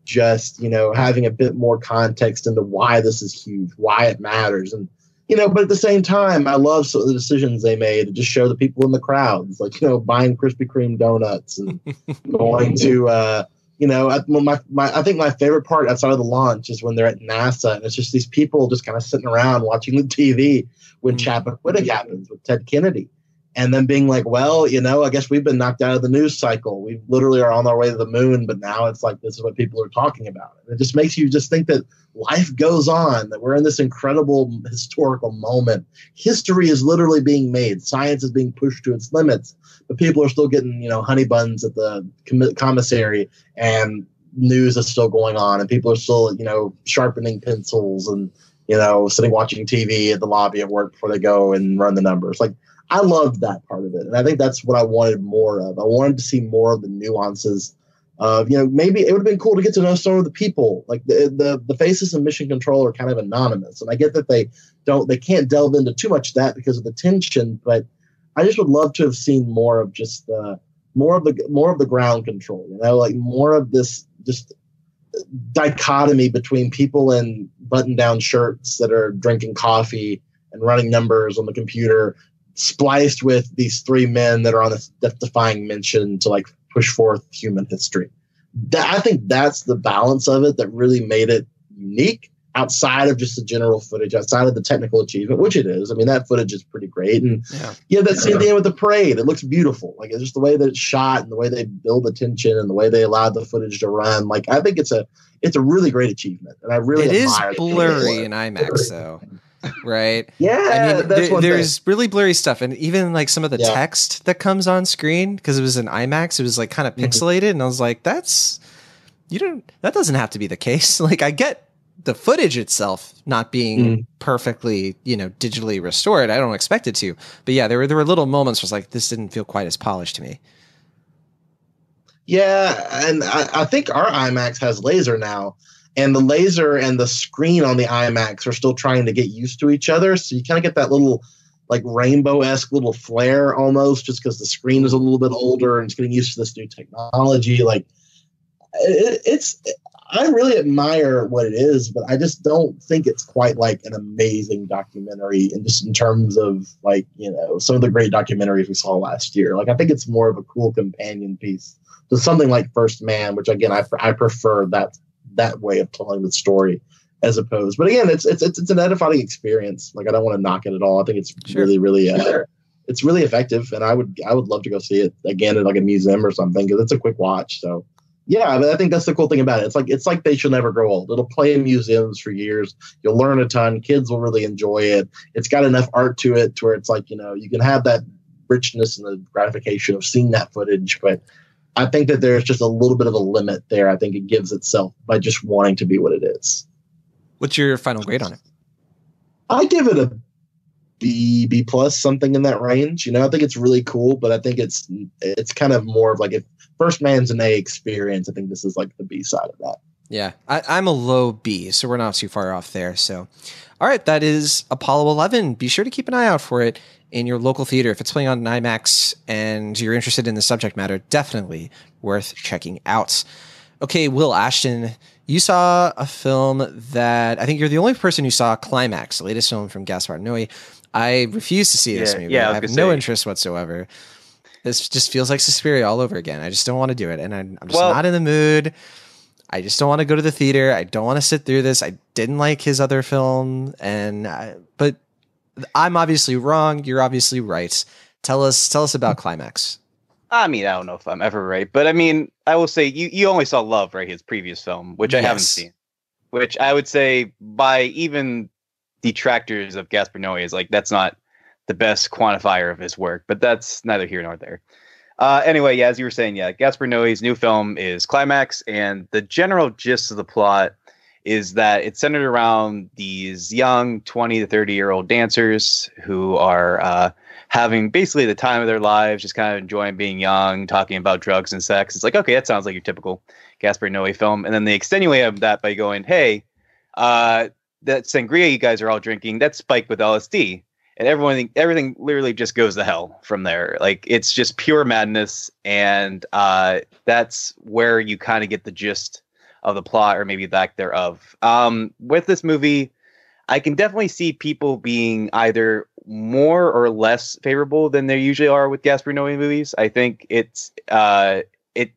S2: just, you know, having a bit more context into why this is huge, why it matters, and you know, but at the same time, I love some of the decisions they made to just show the people in the crowds, like you know, buying Krispy Kreme donuts and *laughs* going to, uh, you know, I, my, my, I think my favorite part outside of the launch is when they're at NASA and it's just these people just kind of sitting around watching the TV when mm-hmm. Chappaquiddick happens with Ted Kennedy and then being like, well, you know, I guess we've been knocked out of the news cycle. We literally are on our way to the moon, but now it's like this is what people are talking about. And it just makes you just think that life goes on, that we're in this incredible historical moment. History is literally being made. Science is being pushed to its limits, but people are still getting, you know, honey buns at the commissary and news is still going on and people are still, you know, sharpening pencils and, you know, sitting watching TV at the lobby at work before they go and run the numbers. Like I loved that part of it. And I think that's what I wanted more of. I wanted to see more of the nuances of, you know, maybe it would have been cool to get to know some of the people. Like the, the, the faces in Mission Control are kind of anonymous. And I get that they don't, they can't delve into too much of that because of the tension, but I just would love to have seen more of just the, more of the, more of the ground control, you know, like more of this just dichotomy between people in button down shirts that are drinking coffee and running numbers on the computer spliced with these three men that are on a death defying mission to like push forth human history. That, I think that's the balance of it that really made it unique outside of just the general footage, outside of the technical achievement, which it is. I mean, that footage is pretty great. And yeah, yeah that scene at the end with the parade, it looks beautiful. Like it's just the way that it's shot and the way they build the tension and the way they allowed the footage to run. Like I think it's a it's a really great achievement. And I really
S1: it is blurry in IMAX though right? *laughs*
S2: Yeah,
S1: I mean, there's thing. really blurry stuff, and even like some of the yeah. text that comes on screen because it was an IMAX, it was like kind of mm-hmm. pixelated, mm-hmm. and I was like, that's you don't that doesn't have to be the case. *laughs* Like, I get the footage itself not being mm. perfectly, you know, digitally restored. I don't expect it to, but yeah, there were there were little moments where it's like this didn't feel quite as polished to me.
S2: Yeah, and I, I think our IMAX has laser now and the laser and the screen on the IMAX are still trying to get used to each other. So you kind of get that little like rainbow esque little flare almost, just because the screen is a little bit older and it's getting used to this new technology. Like it, it's, I really admire what it is, but I just don't think it's quite like an amazing documentary, and just in terms of like you know some of the great documentaries we saw last year. Like I think it's more of a cool companion piece to something like First Man, which again I I prefer that that way of telling the story as opposed. But again, it's it's it's, it's an edifying experience. Like I don't want to knock it at all. I think it's sure. really really uh, it's really effective, and I would I would love to go see it again at like a museum or something because it's a quick watch. So yeah, but I think that's the cool thing about it. It's like it's like they should never grow old. It'll play in museums for years. You'll learn a ton. Kids will really enjoy it. It's got enough art to it to where it's like you know you can have that richness and the gratification of seeing that footage, but I think that there's just a little bit of a limit there. I think it gives itself by just wanting to be what it is.
S1: What's your final grade on it?
S2: I give it a B, B plus, something in that range. You know, I think it's really cool, but I think it's it's kind of more of like if First Man's an A experience, I think this is like the B side of that.
S1: Yeah, I, I'm a low B, so we're not too far off there. So, all right, that is Apollo 11. Be sure to keep an eye out for it in your local theater, if it's playing on IMAX and you're interested in the subject matter, definitely worth checking out. Okay, Will Ashton, you saw a film that I think you're the only person who saw Climax, the latest film from Gaspar Noé. I refuse to see this movie.
S3: yeah, I
S1: I, have no
S3: say.
S1: interest whatsoever. This just feels like Suspiria all over again. I just don't want to do it, and I'm, I'm just
S3: Well-
S1: not in the mood. I just don't want to go to the theater. I don't want to sit through this. I didn't like his other film, and I, but I'm obviously wrong. You're obviously right. Tell us, tell us about Climax.
S3: I mean, I don't know if I'm ever right, but I mean, I will say you you only saw Love, right? His previous film, which I haven't seen. Which I would say by even detractors of Gaspar Noé is like that's not the best quantifier of his work, but that's neither here nor there. Uh, anyway, yeah, as you were saying, yeah, Gaspar Noé's new film is Climax, and the general gist of the plot is that it's centered around these young 20 to 30 year old dancers who are uh, having basically the time of their lives, just kind of enjoying being young, talking about drugs and sex. It's like, okay, that sounds like your typical Gaspar Noé film. And then they extenuate that by going, hey, uh, that sangria you guys are all drinking, that's spiked with LSD. And everyone, everything literally just goes to hell from there. Like it's just pure madness, and uh, that's where you kind of get the gist of the plot, or maybe lack thereof. Um, with this movie, I can definitely see people being either more or less favorable than they usually are with Gaspar Noé movies. I think it's uh, it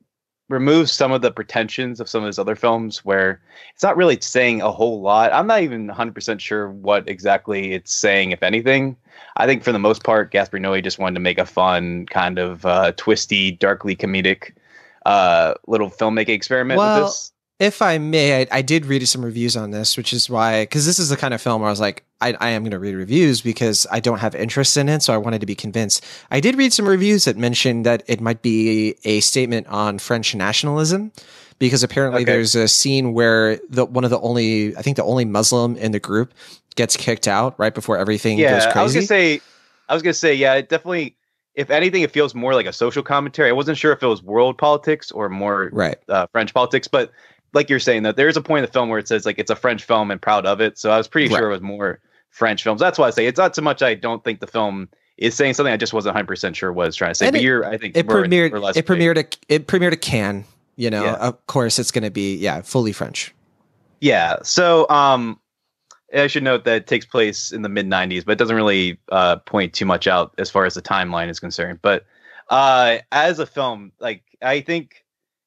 S3: removes some of the pretensions of some of his other films where it's not really saying a whole lot. I'm not even 100% sure what exactly it's saying, if anything. I think for the most part, Gaspar Noé just wanted to make a fun, kind of uh, twisty, darkly comedic uh, little filmmaking experiment
S1: Well,
S3: with this.
S1: If I may, I, I did read some reviews on this, which is why, because this is the kind of film where I was like, I, I am going to read reviews because I don't have interest in it. So I wanted to be convinced. I did read some reviews that mentioned that it might be a statement on French nationalism because apparently
S3: Okay.
S1: there's a scene where the one of the only, I think the only Muslim in the group gets kicked out right before everything goes crazy.
S3: I was gonna say, I was gonna say, yeah, it definitely. If anything, it feels more like a social commentary. I wasn't sure if it was world politics or more
S1: right.
S3: uh, French politics, but like you're saying, that there is a point in the film where it says like it's a French film and proud of it. So I was pretty
S1: Right.
S3: sure it was more French films. That's why I say it's not so much. I don't think the film is saying something. I just wasn't 100 percent sure it's trying to say.
S1: And
S3: but
S1: it-
S3: you're, I think,
S1: It premiered.
S3: we're
S1: It premiered. A, it premiered a Cannes. You know,
S3: Yeah.
S1: of course, it's going to be yeah, fully French.
S3: Yeah. So, um, I should note that it takes place in the mid '90s, but it doesn't really uh, point too much out as far as the timeline is concerned. But uh, as a film, like I think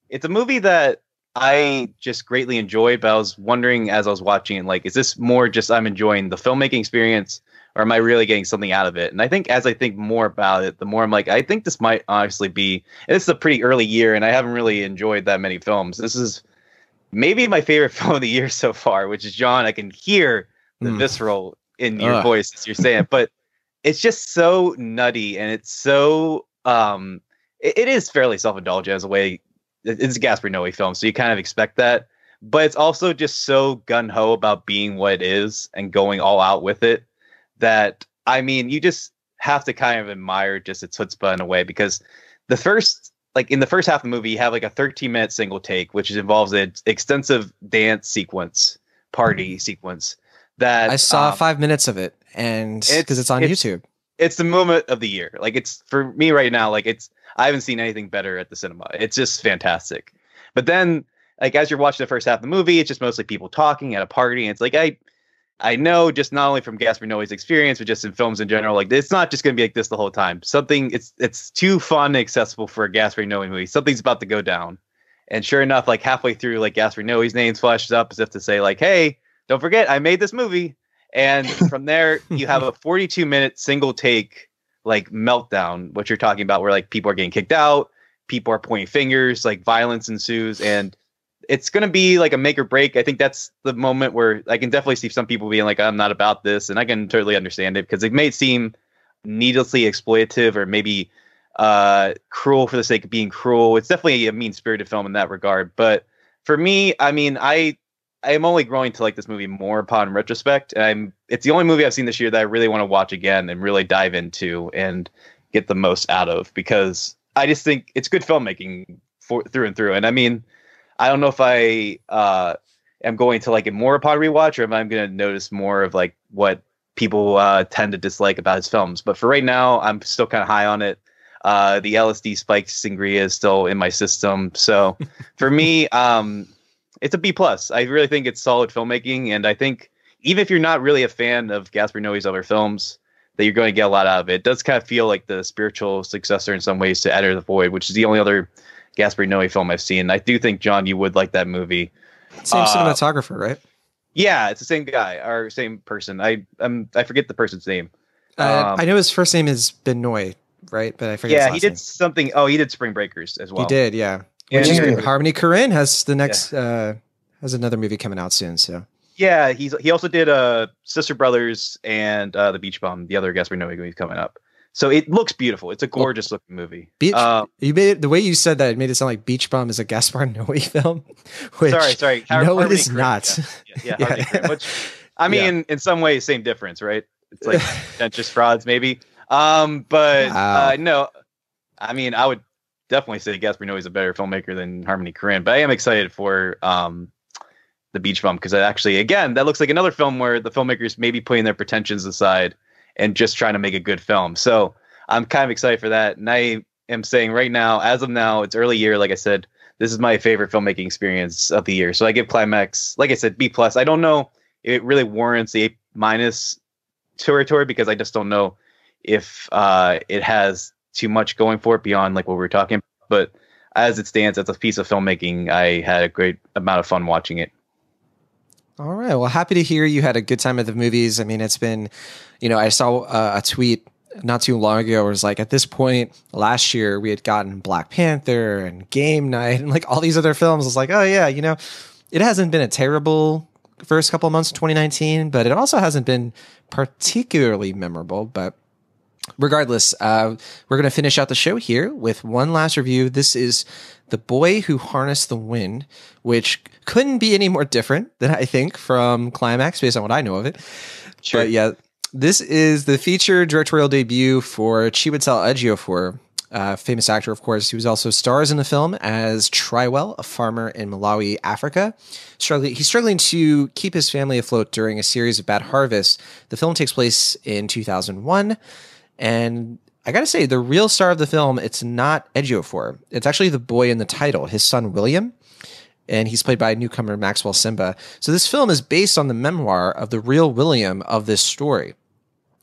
S3: it's a movie that I just greatly enjoyed. But I was wondering as I was watching it, like, is this more just I'm enjoying the filmmaking experience, or am I really getting something out of it? And I think as I think more about it, the more I'm like, I think this might honestly be. This is a pretty early year, and I haven't really enjoyed that many films. This is maybe my favorite *laughs* film of the year so far, which is Jon. I can hear the
S1: Mm.
S3: visceral in your
S1: Ugh.
S3: voice as you're saying, it, but it's just so nutty and it's so um it, it is fairly self-indulgent as a way it's a Gaspar Noé film, so you kind of expect that. But it's also just so gun ho about being what it is and going all out with it that I mean, you just have to kind of admire just its chutzpah in a way because the first like in the first half of the movie, you have like a 13 minute single take, which involves an extensive dance sequence, party sequence. That
S1: I saw
S3: um,
S1: five minutes of it, and
S3: it's-
S1: because it's on
S3: it's-
S1: YouTube.
S3: it's the moment of the year. Like it's for me right now. Like it's I haven't seen anything better at the cinema. It's just fantastic. But then, like as you're watching the first half of the movie, it's just mostly people talking at a party, and it's like I, I know just not only from Gaspar Noé's experience, but just in films in general, like it's not just going to be like this the whole time. Something it's it's too fun and accessible for a Gaspar Noé movie. Something's about to go down, and sure enough, like halfway through, like Gaspar Noé's name flashes up as if to say like, hey, don't forget I made this movie. And from there, you have a 42 minute single take like meltdown, what you're talking about, where like people are getting kicked out, people are pointing fingers, like violence ensues, and it's gonna be like a make or break. I think that's the moment where I can definitely see some people being like, "I'm not about this," and I can totally understand it because it may seem needlessly exploitative or maybe uh, cruel for the sake of being cruel. It's definitely a mean spirited film in that regard, but for me, I mean, I I am only growing to like this movie more upon retrospect. And I'm it's the only movie I've seen this year that I really want to watch again and really dive into and get the most out of because I just think it's good filmmaking for through and through. And I mean, I don't know if I uh am going to like it more upon rewatch or if I'm gonna notice more of like what people uh, tend to dislike about his films. But for right now, I'm still kind of high on it. Uh, the LSD spiked sangria is still in my system, so *laughs* for me, um, it's a B plus. I really think it's solid filmmaking, and I think even if you're not really a fan of Gaspar Noé's other films, that you're going to get a lot out of it. It does kind of feel like the spiritual successor in some ways to Enter the Void, which is the only other Gaspar Noé film I've seen. I do think Jon, you would like that movie.
S1: Same
S3: Uh,
S1: cinematographer, right?
S3: Yeah, it's the same guy or same person. I um I forget the person's name.
S1: Uh,
S3: Um,
S1: I know his first name is Benoit, right? But I forget.
S3: yeah, he did
S1: name.
S3: something. Oh, he did Spring Breakers as well.
S1: he did, yeah.
S3: Yeah,
S1: Which is
S2: Yeah.
S1: Harmony Korine has the next uh has another movie coming out soon. So
S3: Yeah, he's he also did uh Sister Brothers and uh The Beach Bum, the other Gaspar Noé movie coming up. So it looks beautiful. It's a gorgeous looking movie.
S1: Beach,
S3: Uh,
S1: you made the way you said that it made it sound like Beach Bum is a Gaspar *laughs* Noé film. *laughs* Which,
S3: sorry, sorry. Har-
S1: no, it
S3: Harmony
S1: is
S3: Korine,
S1: not.
S3: Yeah, yeah, yeah, *laughs*
S1: Yeah.
S3: Which I mean, in some ways, same difference, right? It's like pretentious frauds, maybe. Um, but
S1: Wow.
S3: uh, no, I mean, I would definitely say Gaspar Noé is a better filmmaker than Harmony Korine. But I am excited for um, the Beach Bum because actually, again, that looks like another film where the filmmakers maybe putting their pretensions aside and just trying to make a good film. So I'm kind of excited for that. And I am saying right now, as of now, it's early year. Like I said, this is my favorite filmmaking experience of the year. So I give Climax, like I said, B plus. I don't know it really warrants the A minus territory because I just don't know if uh, it has too much going for it beyond like what we were talking. But as it stands, as a piece of filmmaking, I had a great amount of fun watching it.
S1: All right. Well, happy to hear you had a good time at the movies. I mean, it's been, you know, I saw uh, a tweet not too long ago where it was like, at this point last year, we had gotten Black Panther and Game Night and like all these other films. It's like, oh, yeah, you know, it hasn't been a terrible first couple months of 2019, but it also hasn't been particularly memorable. But regardless, uh, we're going to finish out the show here with one last review. This is The Boy Who Harnessed the Wind, which couldn't be any more different than I think from Climax based on what I know of it.
S3: Sure.
S1: But yeah, this is the feature directorial debut for Chiwetel Ejiofor, uh, famous actor, of course. He was also stars in the film as Trywell, a farmer in Malawi, Africa. Struggling, he's struggling to keep his family afloat during a series of bad harvests. The film takes place in 2001, and I gotta say, the real star of the film, it's not Ejiofor. It's actually the boy in the title, his son William and he's played by newcomer Maxwell Simba. So this film is based on the memoir of the real William of this story.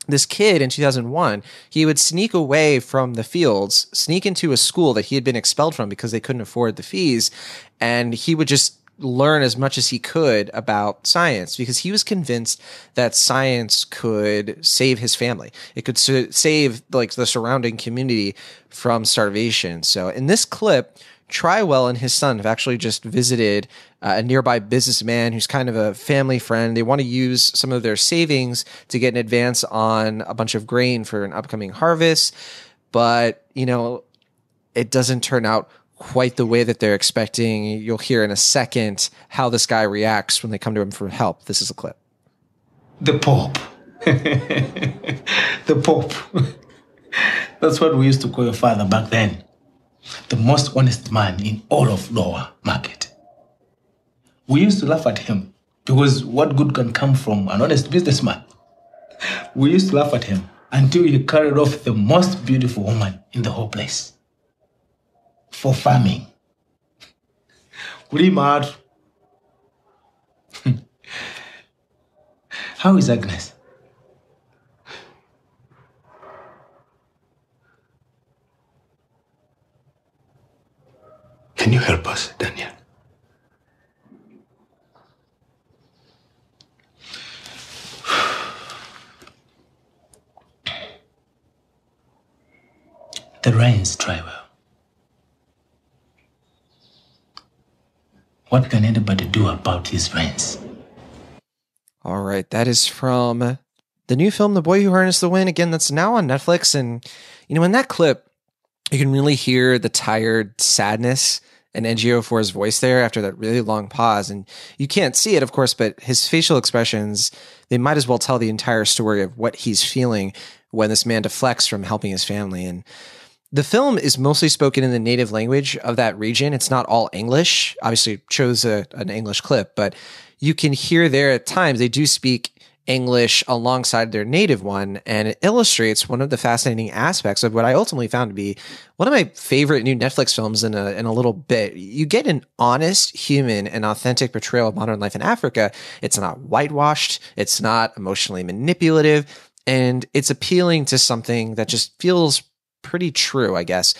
S1: This kid in 2001, he would sneak away from the fields, sneak into a school that he had been expelled from because they couldn't afford the fees, and he would just learn as much as he could about science because he was convinced that science could save his family. It could su- save like the surrounding community from starvation. So in this clip, Trywell and his son have actually just visited uh, a nearby businessman who's kind of a family friend. They want to use some of their savings to get an advance on a bunch of grain for an upcoming harvest, but you know, it doesn't turn out quite the way that they're expecting. You'll hear in a second how this guy reacts when they come to him for help. This is a clip.
S7: The Pope. *laughs* the Pope. That's what we used to call your father back then. The most honest man in all of Lower Market. We used to laugh at him because what good can come from an honest businessman? We used to laugh at him until he carried off the most beautiful woman in the whole place for farming. Really mad. *laughs* How is Agnes? Can you help us, Daniel? The rains, Trevor. What can anybody do about his rains?
S1: All right, that is from the new film, The Boy Who Harnessed the Wind. Again, that's now on Netflix. And, you know, in that clip, you can really hear the tired sadness and in Ejiofor's voice there after that really long pause. And you can't see it, of course, but his facial expressions, they might as well tell the entire story of what he's feeling when this man deflects from helping his family. And the film is mostly spoken in the native language of that region. It's not all English. Obviously, chose a, an English clip, but you can hear there at times they do speak English alongside their native one. And it illustrates one of the fascinating aspects of what I ultimately found to be one of my favorite new Netflix films in a, in a little bit. You get an honest, human, and authentic portrayal of modern life in Africa. It's not whitewashed, it's not emotionally manipulative, and it's appealing to something that just feels pretty true, I guess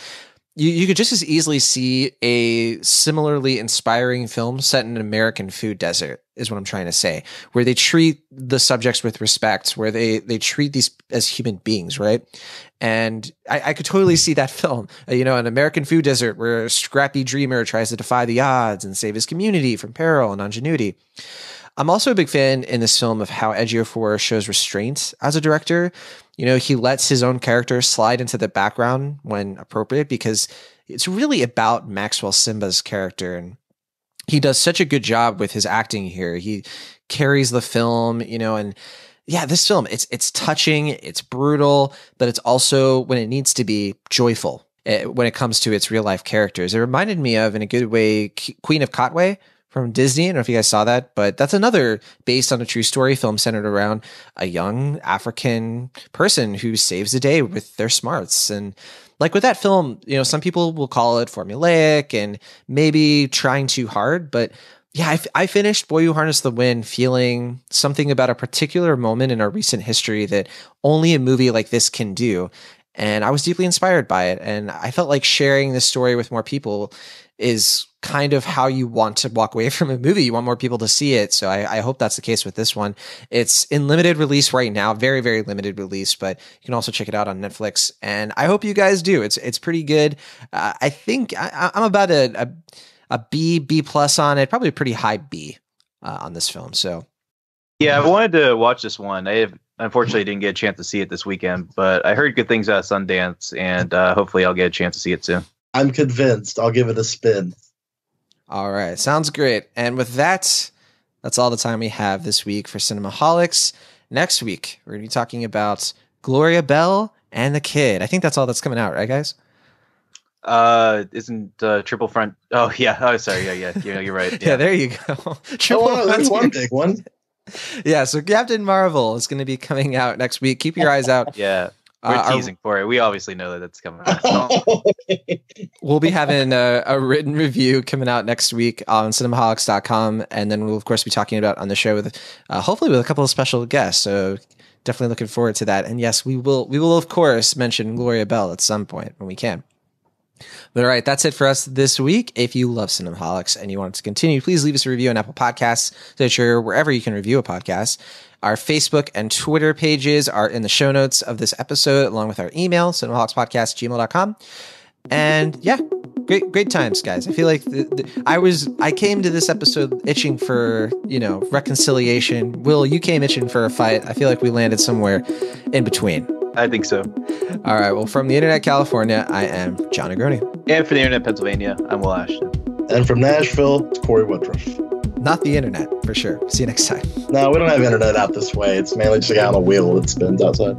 S1: you, you could just as easily see a similarly inspiring film set in an American food desert, is what I'm trying to say, where they treat the subjects with respect, where they, they treat these as human beings, right? And I, I could totally see that *laughs* film, uh, you know, an American food desert where a scrappy dreamer tries to defy the odds and save his community from peril and ingenuity. I'm also a big fan in this film of how Ejiofor shows restraint as a director. You know, he lets his own character slide into the background when appropriate because it's really about Maxwell Simba's character. And he does such a good job with his acting here. He carries the film, you know, and yeah, this film, it's it's touching, it's brutal, but it's also when it needs to be joyful eh, when it comes to its real life characters. It reminded me of, in a good way, Queen of Katwe from Disney. I don't know if you guys saw that, but that's another based on a true story film centered around a young African person who saves the day with their smarts. And like with that film, you know, some people will call it formulaic and maybe trying too hard, but yeah, I, f- I finished Boy Who Harnessed the Wind feeling something about a particular moment in our recent history that only a movie like this can do. And I was deeply inspired by it. And I felt like sharing this story with more people is kind of how you want to walk away *laughs* from a movie. You want more people to see it. So I, I, hope that's the case with this one. It's in limited release right now, very, very limited release, but you can also check it out on Netflix. And I hope you guys do. It's it's pretty good. Uh, I think I, am about a, a, a B, B plus on it, probably a pretty high B uh, on this film. So
S3: yeah, I wanted to watch this one. I have, unfortunately didn't get a chance to see it this weekend, but I heard good things out of Sundance, and uh, hopefully I'll get a chance to see it soon.
S2: I'm convinced. I'll give it a spin.
S1: All right. Sounds great. And with that, that's all the time we have this week for Cinemaholics. Next week, we're going to be talking about Gloria Bell and the Kid. I think that's all that's coming out, right, guys?
S3: Uh, isn't uh, Triple Front? Oh yeah. Oh, sorry. Yeah, yeah. You know, you're right. *laughs*
S1: Yeah, yeah there you go. *laughs*
S2: Triple oh, Front. one big one. *laughs*
S1: Yeah. So Captain Marvel is going to be coming out next week. Keep your eyes out.
S3: yeah. We're uh, teasing for it. We obviously know that it's coming *laughs*
S1: we'll be having a, a, written review coming out next week on cinemaholics.com. And then we'll, of course, be talking about on the show with uh, hopefully with a couple of special guests. So definitely looking forward to that. And yes, we will, we will, of course, mention Gloria Bell at some point when we can. But all right, that's it for us this week. If you love Cinemaholics and you want to continue, please leave us a review on Apple Podcasts, Stitcher, wherever you can review a podcast. Our Facebook and Twitter pages are in the show notes of this episode, along with our email, cinemaholicspodcast, gmail.com. And yeah, great, great times, guys. I feel like the, the, I was, I came to this episode itching for, you know, reconciliation. Will, you came itching for a fight. I feel like we landed somewhere in between.
S3: I think so.
S1: All right. Well, from the Internet California, I am Jon Negroni.
S3: And from the Internet Pennsylvania, I'm Will Ashton.
S2: And from Nashville, it's Corey Woodruff.
S1: Not the internet, for sure. See you next time.
S2: No, we don't have internet out this way. It's mainly just a guy on a wheel that spins outside.